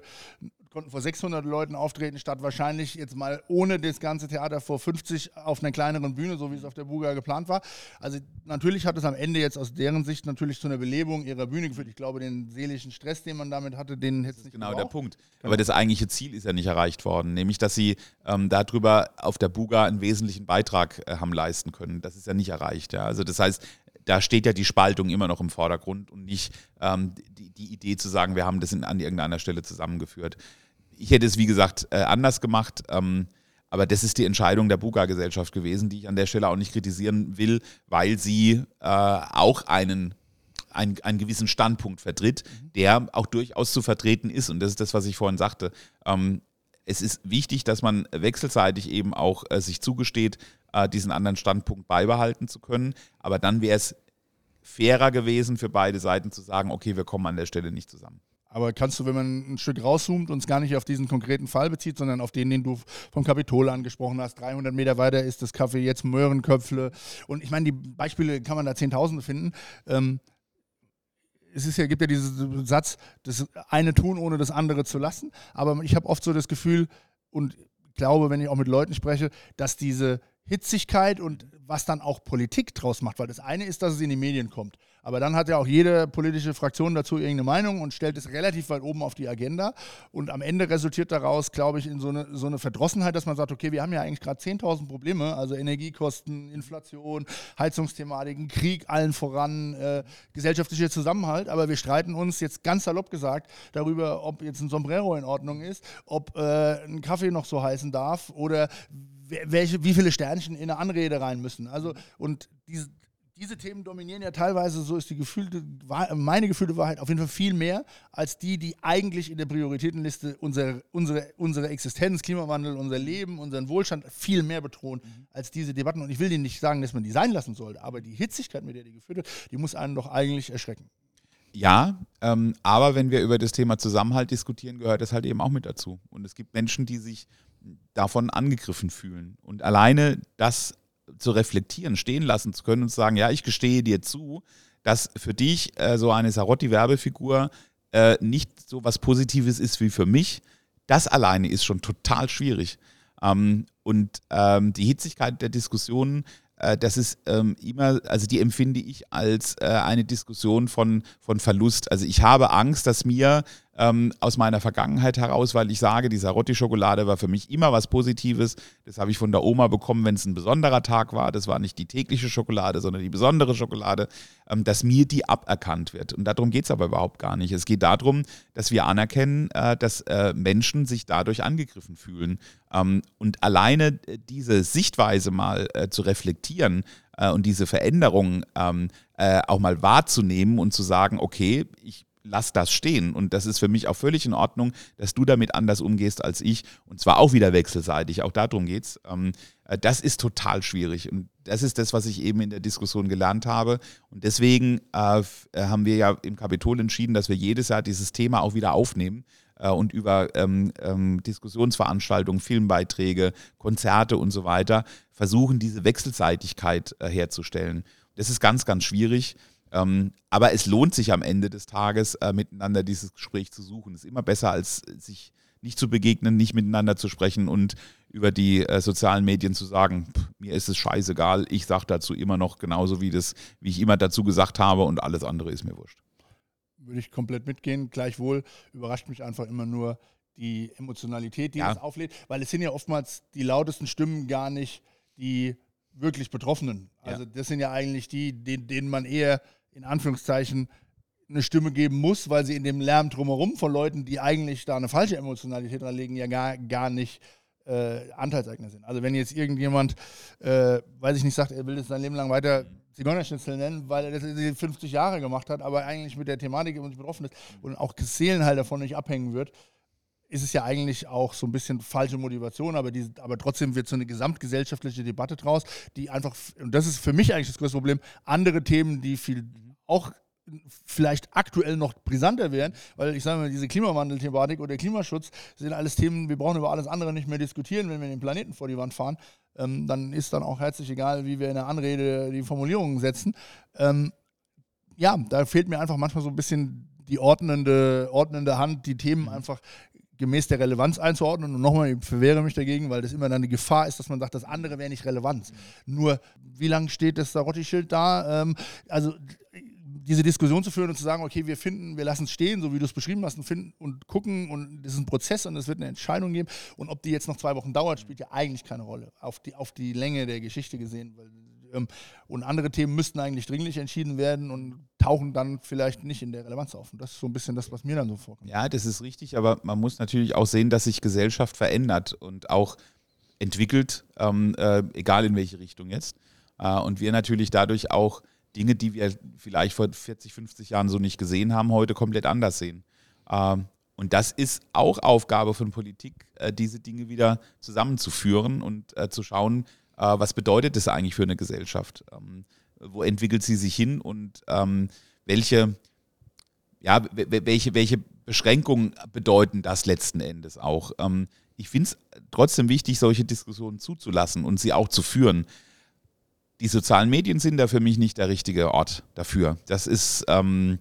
konnten vor 600 Leuten auftreten, statt wahrscheinlich jetzt mal ohne das ganze Theater vor 50 auf einer kleineren Bühne, so wie es auf der Buga geplant war. Also natürlich hat es am Ende jetzt aus deren Sicht natürlich zu einer Belebung ihrer Bühne geführt. Ich glaube, den seelischen Stress, den man damit hatte, den hätte es nicht Genau gebraucht. der Punkt. Genau. Aber das eigentliche Ziel ist ja nicht erreicht worden, nämlich dass sie ähm, darüber auf der Buga einen wesentlichen Beitrag äh, haben leisten können. Das ist ja nicht erreicht. Ja. Also das heißt, da steht ja die Spaltung immer noch im Vordergrund und nicht ähm, die, die, Idee zu sagen, wir haben das in, an irgendeiner Stelle zusammengeführt. Ich hätte es, wie gesagt, äh, anders gemacht. Ähm, aber das ist die Entscheidung der Buga-Gesellschaft gewesen, die ich an der Stelle auch nicht kritisieren will, weil sie äh, auch einen, einen, einen gewissen Standpunkt vertritt, der auch durchaus zu vertreten ist. Und das ist das, was ich vorhin sagte. Ähm, es ist wichtig, dass man wechselseitig eben auch äh, sich zugesteht, äh, diesen anderen Standpunkt beibehalten zu können. Aber dann wäre es fairer gewesen für beide Seiten zu sagen, okay, wir kommen an der Stelle nicht zusammen. Aber kannst du, wenn man ein Stück rauszoomt und es gar nicht auf diesen konkreten Fall bezieht, sondern auf den, den du vom Kapitol angesprochen hast, 300 Meter weiter ist das Café jetzt Möhrenköpfle. Und ich meine, die Beispiele kann man da Zehntausende finden. Ähm, es ist ja, gibt ja diesen Satz, das eine tun, ohne das andere zu lassen. Aber ich habe oft so das Gefühl und glaube, wenn ich auch mit Leuten spreche, dass diese Hitzigkeit und was dann auch Politik draus macht, weil das eine ist, dass es in die Medien kommt. Aber dann hat ja auch jede politische Fraktion dazu irgendeine Meinung und stellt es relativ weit oben auf die Agenda. Und am Ende resultiert daraus, glaube ich, in so eine, so eine Verdrossenheit, dass man sagt, okay, wir haben ja eigentlich gerade 10.000 Probleme, also Energiekosten, Inflation, Heizungsthematiken, Krieg allen voran, äh, gesellschaftlicher Zusammenhalt. Aber wir streiten uns jetzt ganz salopp gesagt darüber, ob jetzt ein Sombrero in Ordnung ist, ob äh, ein Kaffee noch so heißen darf oder welche, wie viele Sternchen in eine Anrede rein müssen. Also, und diese, diese Themen dominieren ja teilweise, so ist die gefühlte, meine gefühlte Wahrheit auf jeden Fall viel mehr als die, die eigentlich in der Prioritätenliste unsere, unsere, unsere Existenz, Klimawandel, unser Leben, unseren Wohlstand viel mehr mhm. als diese Debatten. Und ich will Ihnen nicht sagen, dass man die sein lassen sollte, aber die Hitzigkeit, mit der die geführt wird, die muss einen doch eigentlich erschrecken. Ja, ähm, aber wenn wir über das Thema Zusammenhalt diskutieren, gehört das halt eben auch mit dazu. Und es gibt Menschen, die sich davon angegriffen fühlen. Und alleine das zu reflektieren, stehen lassen zu können und zu sagen, ja, ich gestehe dir zu, dass für dich äh, so eine Sarotti-Werbefigur äh, nicht so was Positives ist wie für mich, das alleine ist schon total schwierig. Ähm, und ähm, die Hitzigkeit der Diskussionen, äh, das ist ähm, immer, also die empfinde ich als äh, eine Diskussion von, von Verlust. Also ich habe Angst, dass mir ähm, aus meiner Vergangenheit heraus, weil ich sage, die Sarotti-Schokolade war für mich immer was Positives. Das habe ich von der Oma bekommen, wenn es ein besonderer Tag war. Das war nicht die tägliche Schokolade, sondern die besondere Schokolade, ähm, dass mir die aberkannt wird. Und darum geht es aber überhaupt gar nicht. Es geht darum, dass wir anerkennen, äh, dass äh, Menschen sich dadurch angegriffen fühlen. Ähm, und alleine diese Sichtweise mal äh, zu reflektieren, äh, und diese Veränderung ähm, äh, auch mal wahrzunehmen und zu sagen, okay, ich lass das stehen. Und das ist für mich auch völlig in Ordnung, dass du damit anders umgehst als ich. Und zwar auch wieder wechselseitig. Auch darum geht es. Ähm, äh, das ist total schwierig. Und das ist das, was ich eben in der Diskussion gelernt habe. Und deswegen äh, äh, haben wir ja im Kapitol entschieden, dass wir jedes Jahr dieses Thema auch wieder aufnehmen und über ähm, ähm, Diskussionsveranstaltungen, Filmbeiträge, Konzerte und so weiter versuchen, diese Wechselseitigkeit äh, herzustellen. Das ist ganz, ganz schwierig. Ähm, aber es lohnt sich am Ende des Tages, äh, miteinander dieses Gespräch zu suchen. Es ist immer besser, als sich nicht zu begegnen, nicht miteinander zu sprechen und über die äh, sozialen Medien zu sagen, pff, mir ist es scheißegal, ich sage dazu immer noch genauso, wie, das, wie ich immer dazu gesagt habe und alles andere ist mir wurscht. Würde ich komplett mitgehen. Gleichwohl überrascht mich einfach immer nur die Emotionalität, die ja. das auflädt, weil es sind ja oftmals die lautesten Stimmen gar nicht die wirklich Betroffenen. Also ja. das sind ja eigentlich die, denen, denen man eher in Anführungszeichen eine Stimme geben muss, weil sie in dem Lärm drumherum von Leuten, die eigentlich da eine falsche Emotionalität dran legen, ja gar, gar nicht äh, Anteilseigner sind. Also wenn jetzt irgendjemand, äh, weiß ich nicht, sagt, er will das sein Leben lang weiter Zigeunerschnitzel nennen, weil er das 50 Jahre gemacht hat, aber eigentlich mit der Thematik betroffen ist und auch Seelen halt davon nicht abhängen wird, ist es ja eigentlich auch so ein bisschen falsche Motivation, aber, die, aber trotzdem wird so eine gesamtgesellschaftliche Debatte draus, die einfach, und das ist für mich eigentlich das größte Problem, andere Themen, die viel auch vielleicht aktuell noch brisanter wären, weil ich sage mal, diese Klimawandel-Thematik oder Klimaschutz sind alles Themen, wir brauchen über alles andere nicht mehr diskutieren, wenn wir den Planeten vor die Wand fahren. Ähm, dann ist dann auch herzlich egal, wie wir in der Anrede die Formulierungen setzen. Ähm, ja, da fehlt mir einfach manchmal so ein bisschen die ordnende, ordnende Hand, die Themen einfach gemäß der Relevanz einzuordnen. Und nochmal, ich verwehre mich dagegen, weil das immer dann eine Gefahr ist, dass man sagt, das andere wäre nicht relevant. Nur, wie lange steht das Sarotti-Schild da? Ähm, also diese Diskussion zu führen und zu sagen, okay, wir finden, wir lassen es stehen, so wie du es beschrieben hast, und finden und gucken und das ist ein Prozess und es wird eine Entscheidung geben. Und ob die jetzt noch zwei Wochen dauert, spielt ja eigentlich keine Rolle auf die, auf die Länge der Geschichte gesehen. Ähm, und andere Themen müssten eigentlich dringlich entschieden werden und tauchen dann vielleicht nicht in der Relevanz auf. Und das ist so ein bisschen das, was mir dann so vorkommt. Ja, das ist richtig, aber man muss natürlich auch sehen, dass sich Gesellschaft verändert und auch entwickelt, ähm, äh, egal in welche Richtung jetzt. Äh, und wir natürlich dadurch auch Dinge, die wir vielleicht vor 40, 50 Jahren so nicht gesehen haben, heute komplett anders sehen. Ähm, und das ist auch Aufgabe von Politik, äh, diese Dinge wieder zusammenzuführen und äh, zu schauen, äh, was bedeutet das eigentlich für eine Gesellschaft? Ähm, wo entwickelt sie sich hin und ähm, welche, ja, welche, welche Beschränkungen bedeuten das letzten Endes auch? ich finde es trotzdem wichtig, solche Diskussionen zuzulassen und sie auch zu führen die sozialen Medien sind da für mich nicht der richtige Ort dafür. Das ist, ähm,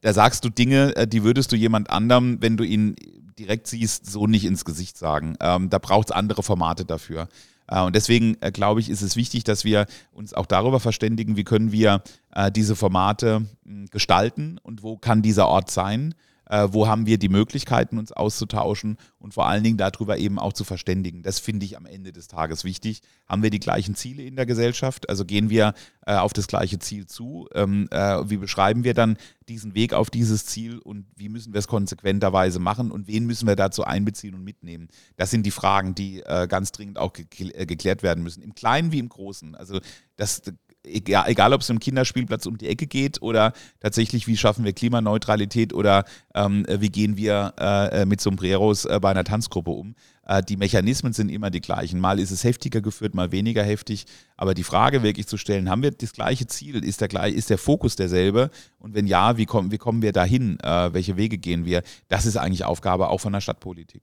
da sagst du Dinge, äh, die würdest du jemand anderem, wenn du ihn direkt siehst, so nicht ins Gesicht sagen. Ähm, da braucht es andere Formate dafür. Äh, und deswegen äh, glaube ich, ist es wichtig, dass wir uns auch darüber verständigen, wie können wir äh, diese Formate mh, gestalten und wo kann dieser Ort sein äh, wo haben wir die Möglichkeiten, uns auszutauschen und vor allen Dingen darüber eben auch zu verständigen. Das finde ich am Ende des Tages wichtig. Haben wir die gleichen Ziele in der Gesellschaft? Also gehen wir äh, auf das gleiche Ziel zu? Ähm, äh, wie beschreiben wir dann diesen Weg auf dieses Ziel und wie müssen wir es konsequenterweise machen und wen müssen wir dazu einbeziehen und mitnehmen? Das sind die Fragen, die äh, ganz dringend auch äh, geklärt werden müssen, im Kleinen wie im Großen. Also das egal, egal ob es im Kinderspielplatz um die Ecke geht oder tatsächlich, wie schaffen wir Klimaneutralität oder ähm, wie gehen wir äh, mit Sombreros äh, bei einer Tanzgruppe um. Äh, die Mechanismen sind immer die gleichen. Mal ist es heftiger geführt, mal weniger heftig. Aber die Frage wirklich zu stellen, haben wir das gleiche Ziel? Ist der, ist der Fokus derselbe? Und wenn ja, wie kommen, wie kommen wir dahin? Äh, welche Wege gehen wir? Das ist eigentlich Aufgabe auch von der Stadtpolitik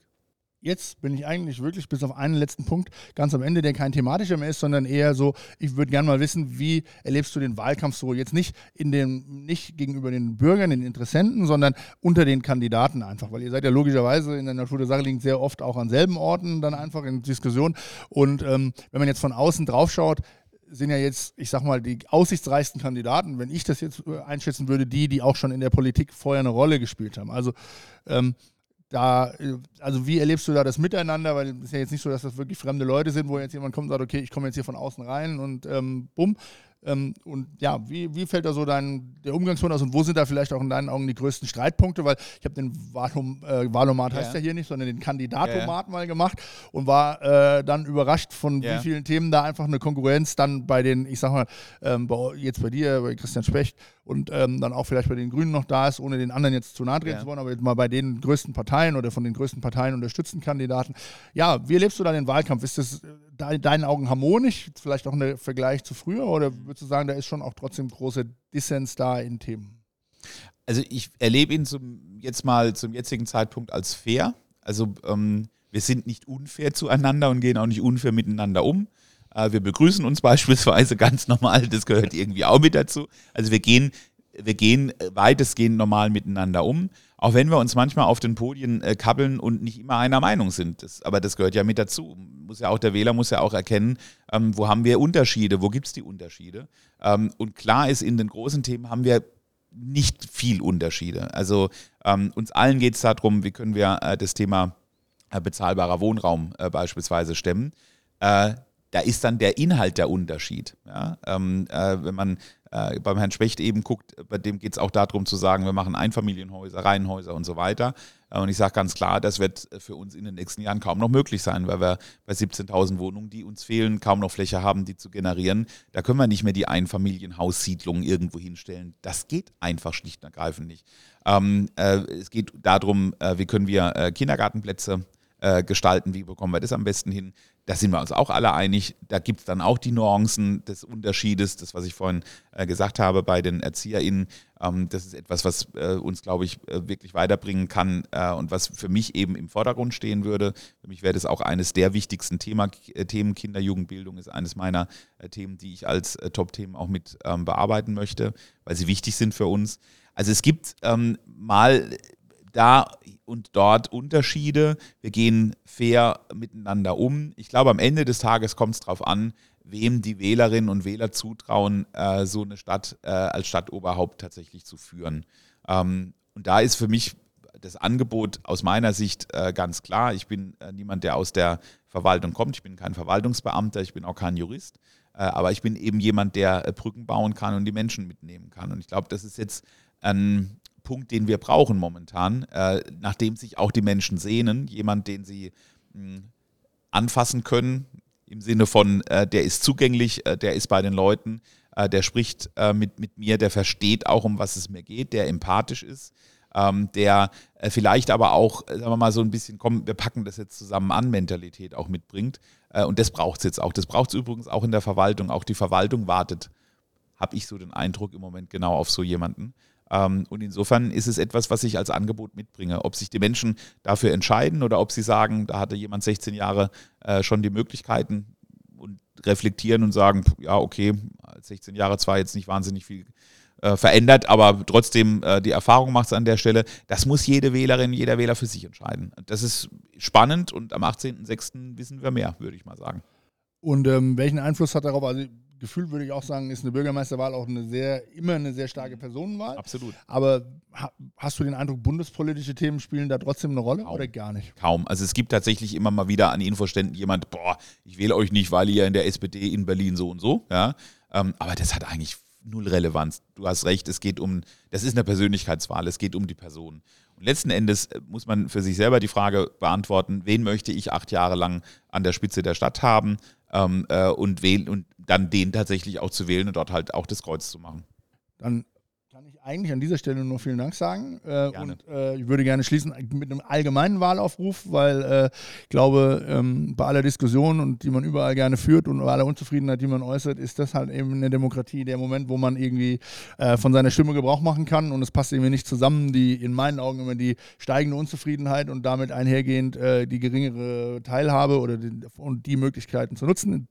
jetzt bin ich eigentlich wirklich bis auf einen letzten Punkt ganz am Ende, der kein thematischer mehr ist, sondern eher so, ich würde gerne mal wissen, wie erlebst du den Wahlkampf so jetzt nicht in den, nicht gegenüber den Bürgern, den Interessenten, sondern unter den Kandidaten einfach, weil ihr seid ja logischerweise in der Natur der Sache liegt sehr oft auch an selben Orten dann einfach in Diskussion und ähm, wenn man jetzt von außen drauf schaut, sind ja jetzt, ich sag mal, die aussichtsreichsten Kandidaten, wenn ich das jetzt äh, einschätzen würde, die, die auch schon in der Politik vorher eine Rolle gespielt haben. Also ähm, da, also wie erlebst du da das Miteinander? Weil es ist ja jetzt nicht so, dass das wirklich fremde Leute sind, wo jetzt jemand kommt und sagt, okay, ich komme jetzt hier von außen rein und ähm, bumm. Ähm, und ja, wie, wie fällt da so dein, der Umgangston aus und wo sind da vielleicht auch in deinen Augen die größten Streitpunkte? Weil ich habe den Wahlom, äh, Wahlomat, heißt ja hier nicht, sondern den Kandidatomat ja. mal gemacht und war äh, dann überrascht von ja. wie vielen Themen da einfach eine Konkurrenz dann bei den, ich sag mal, ähm, bei, jetzt bei dir, bei Christian Specht und ähm, dann auch vielleicht bei den Grünen noch da ist, ohne den anderen jetzt zu nahe treten zu wollen, aber jetzt mal bei den größten Parteien oder von den größten Parteien unterstützten Kandidaten. Ja, wie erlebst du da den Wahlkampf? Ist das in deinen Augen harmonisch? Vielleicht auch ein Vergleich zu früher? Oder würdest du sagen, da ist schon auch trotzdem große Dissens da in Themen? Also ich erlebe ihn zum, jetzt mal zum jetzigen Zeitpunkt als fair. Also ähm, wir sind nicht unfair zueinander und gehen auch nicht unfair miteinander um. Äh, wir begrüßen uns beispielsweise ganz normal, das gehört irgendwie auch mit dazu. Also wir gehen, wir gehen weitestgehend normal miteinander um. Auch wenn wir uns manchmal auf den Podien äh, kabbeln und nicht immer einer Meinung sind. Das, aber das gehört ja mit dazu. Muss ja auch, der Wähler muss ja auch erkennen, ähm, wo haben wir Unterschiede, wo gibt es die Unterschiede. Ähm, und klar ist, in den großen Themen haben wir nicht viel Unterschiede. Also ähm, uns allen geht es darum, wie können wir äh, das Thema äh, bezahlbarer Wohnraum äh, beispielsweise stemmen. Da ist dann der Inhalt der Unterschied. Ja? Ähm, äh, wenn man äh, beim Herrn Specht eben guckt, bei dem geht es auch darum zu sagen, wir machen Einfamilienhäuser, Reihenhäuser und so weiter. Äh, und ich sage ganz klar, das wird für uns in den nächsten Jahren kaum noch möglich sein, weil wir bei 17.000 Wohnungen, die uns fehlen, kaum noch Fläche haben, die zu generieren. Da können wir nicht mehr die Einfamilienhaussiedlungen irgendwo hinstellen. Das geht einfach schlicht und ergreifend nicht. Ähm, äh, es geht darum, äh, wie können wir Kindergartenplätze äh, gestalten, wie bekommen wir das am besten hin. Da sind wir uns auch alle einig. Da gibt es dann auch die Nuancen des Unterschiedes, das, was ich vorhin äh, gesagt habe bei den ErzieherInnen. Ähm, das ist etwas, was äh, uns, glaube ich, äh, wirklich weiterbringen kann äh, und was für mich eben im Vordergrund stehen würde. Für mich wäre das auch eines der wichtigsten Thema, äh, Themen. Kinder, Jugendbildung ist eines meiner Themen, die ich als Top-Themen auch mit ähm, bearbeiten möchte, weil sie wichtig sind für uns. Also es gibt ähm, mal da und dort Unterschiede. Wir gehen fair miteinander um. Ich glaube, am Ende des Tages kommt es darauf an, wem die Wählerinnen und Wähler zutrauen, äh, so eine Stadt äh, als Stadtoberhaupt tatsächlich zu führen. Ähm, und da ist für mich das Angebot aus meiner Sicht äh, ganz klar. Ich bin äh, niemand, der aus der Verwaltung kommt. Ich bin kein Verwaltungsbeamter, ich bin auch kein Jurist. Äh, aber ich bin eben jemand, der äh, Brücken bauen kann und die Menschen mitnehmen kann. Und ich glaube, das ist jetzt ein Punkt, den wir brauchen momentan, äh, nachdem sich auch die Menschen sehnen, jemand, den sie mh, hm, anfassen können, im Sinne von, äh, der ist zugänglich, äh, der ist bei den Leuten, äh, der spricht äh, mit, mit mir, der versteht auch, um was es mir geht, der empathisch ist, ähm, der äh, vielleicht aber auch, sagen wir mal, so ein bisschen, komm, wir packen das jetzt zusammen an, Mentalität auch mitbringt. und das braucht es jetzt auch. Das braucht es übrigens auch in der Verwaltung. Auch die Verwaltung wartet, habe ich so den Eindruck im Moment genau auf so jemanden. Ähm, und insofern ist es etwas, was ich als Angebot mitbringe. Ob sich die Menschen dafür entscheiden oder ob sie sagen, da hatte jemand 16 Jahre äh, schon die Möglichkeiten und reflektieren und sagen, ja, okay, 16 Jahre zwar jetzt nicht wahnsinnig viel äh, verändert, aber trotzdem äh, die Erfahrung macht es an der Stelle. Das muss jede Wählerin, jeder Wähler für sich entscheiden. Das ist spannend und am 18.06. wissen wir mehr, würde ich mal sagen. Und ähm, welchen Einfluss hat darauf, also Gefühl würde ich auch sagen, ist eine Bürgermeisterwahl auch eine sehr, immer eine sehr starke Personenwahl. Absolut. Aber ha, hast du den Eindruck, bundespolitische Themen spielen da trotzdem eine Rolle Kaum. oder gar nicht? Kaum. Also es gibt tatsächlich immer mal wieder an Infoständen jemand, boah, ich wähle euch nicht, weil ihr in der SPD in Berlin so und so. Ja? Ähm, aber das hat eigentlich null Relevanz. Du hast recht, es geht um, das ist eine Persönlichkeitswahl, es geht um die Person. Und letzten Endes äh, muss man für sich selber die Frage beantworten, wen möchte ich acht Jahre lang an der Spitze der Stadt haben? Ähm, äh, und wählen und dann den tatsächlich auch zu wählen und dort halt auch das Kreuz zu machen. Dann kann ich eigentlich an dieser Stelle nur vielen Dank sagen. Äh, und äh, ich würde gerne schließen mit einem allgemeinen Wahlaufruf, weil äh, ich glaube, ähm, bei aller Diskussion und die man überall gerne führt und bei aller Unzufriedenheit, die man äußert, ist das halt eben eine Demokratie der Moment, wo man irgendwie äh, von seiner Stimme Gebrauch machen kann und es passt irgendwie nicht zusammen, die in meinen Augen immer die steigende Unzufriedenheit und damit einhergehend äh, die geringere Teilhabe oder die, und die Möglichkeiten zu nutzen.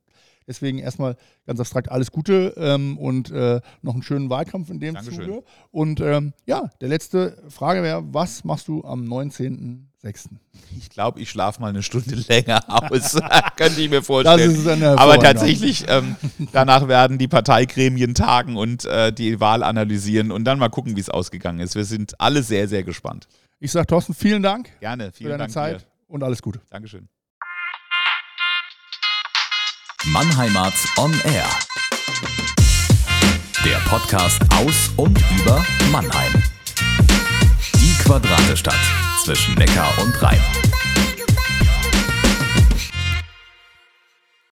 Deswegen erstmal ganz abstrakt alles Gute ähm, und äh, noch einen schönen Wahlkampf in dem Dankeschön. Zuge. Und ähm, ja, der letzte Frage wäre, was machst du am 19.06.? Ich glaube, ich schlafe mal eine Stunde länger aus. Könnte ich mir vorstellen. Aber tatsächlich, ähm, danach werden die Parteigremien tagen und äh, die Wahl analysieren und dann mal gucken, wie es ausgegangen ist. Wir sind alle sehr, sehr gespannt. Ich sage Thorsten, vielen Dank. Gerne, vielen für deine Dank Zeit dir. und alles Gute. Dankeschön. Mannheimat on Air. Der Podcast aus und über Mannheim. Die Quadratestadt zwischen Neckar und Rhein.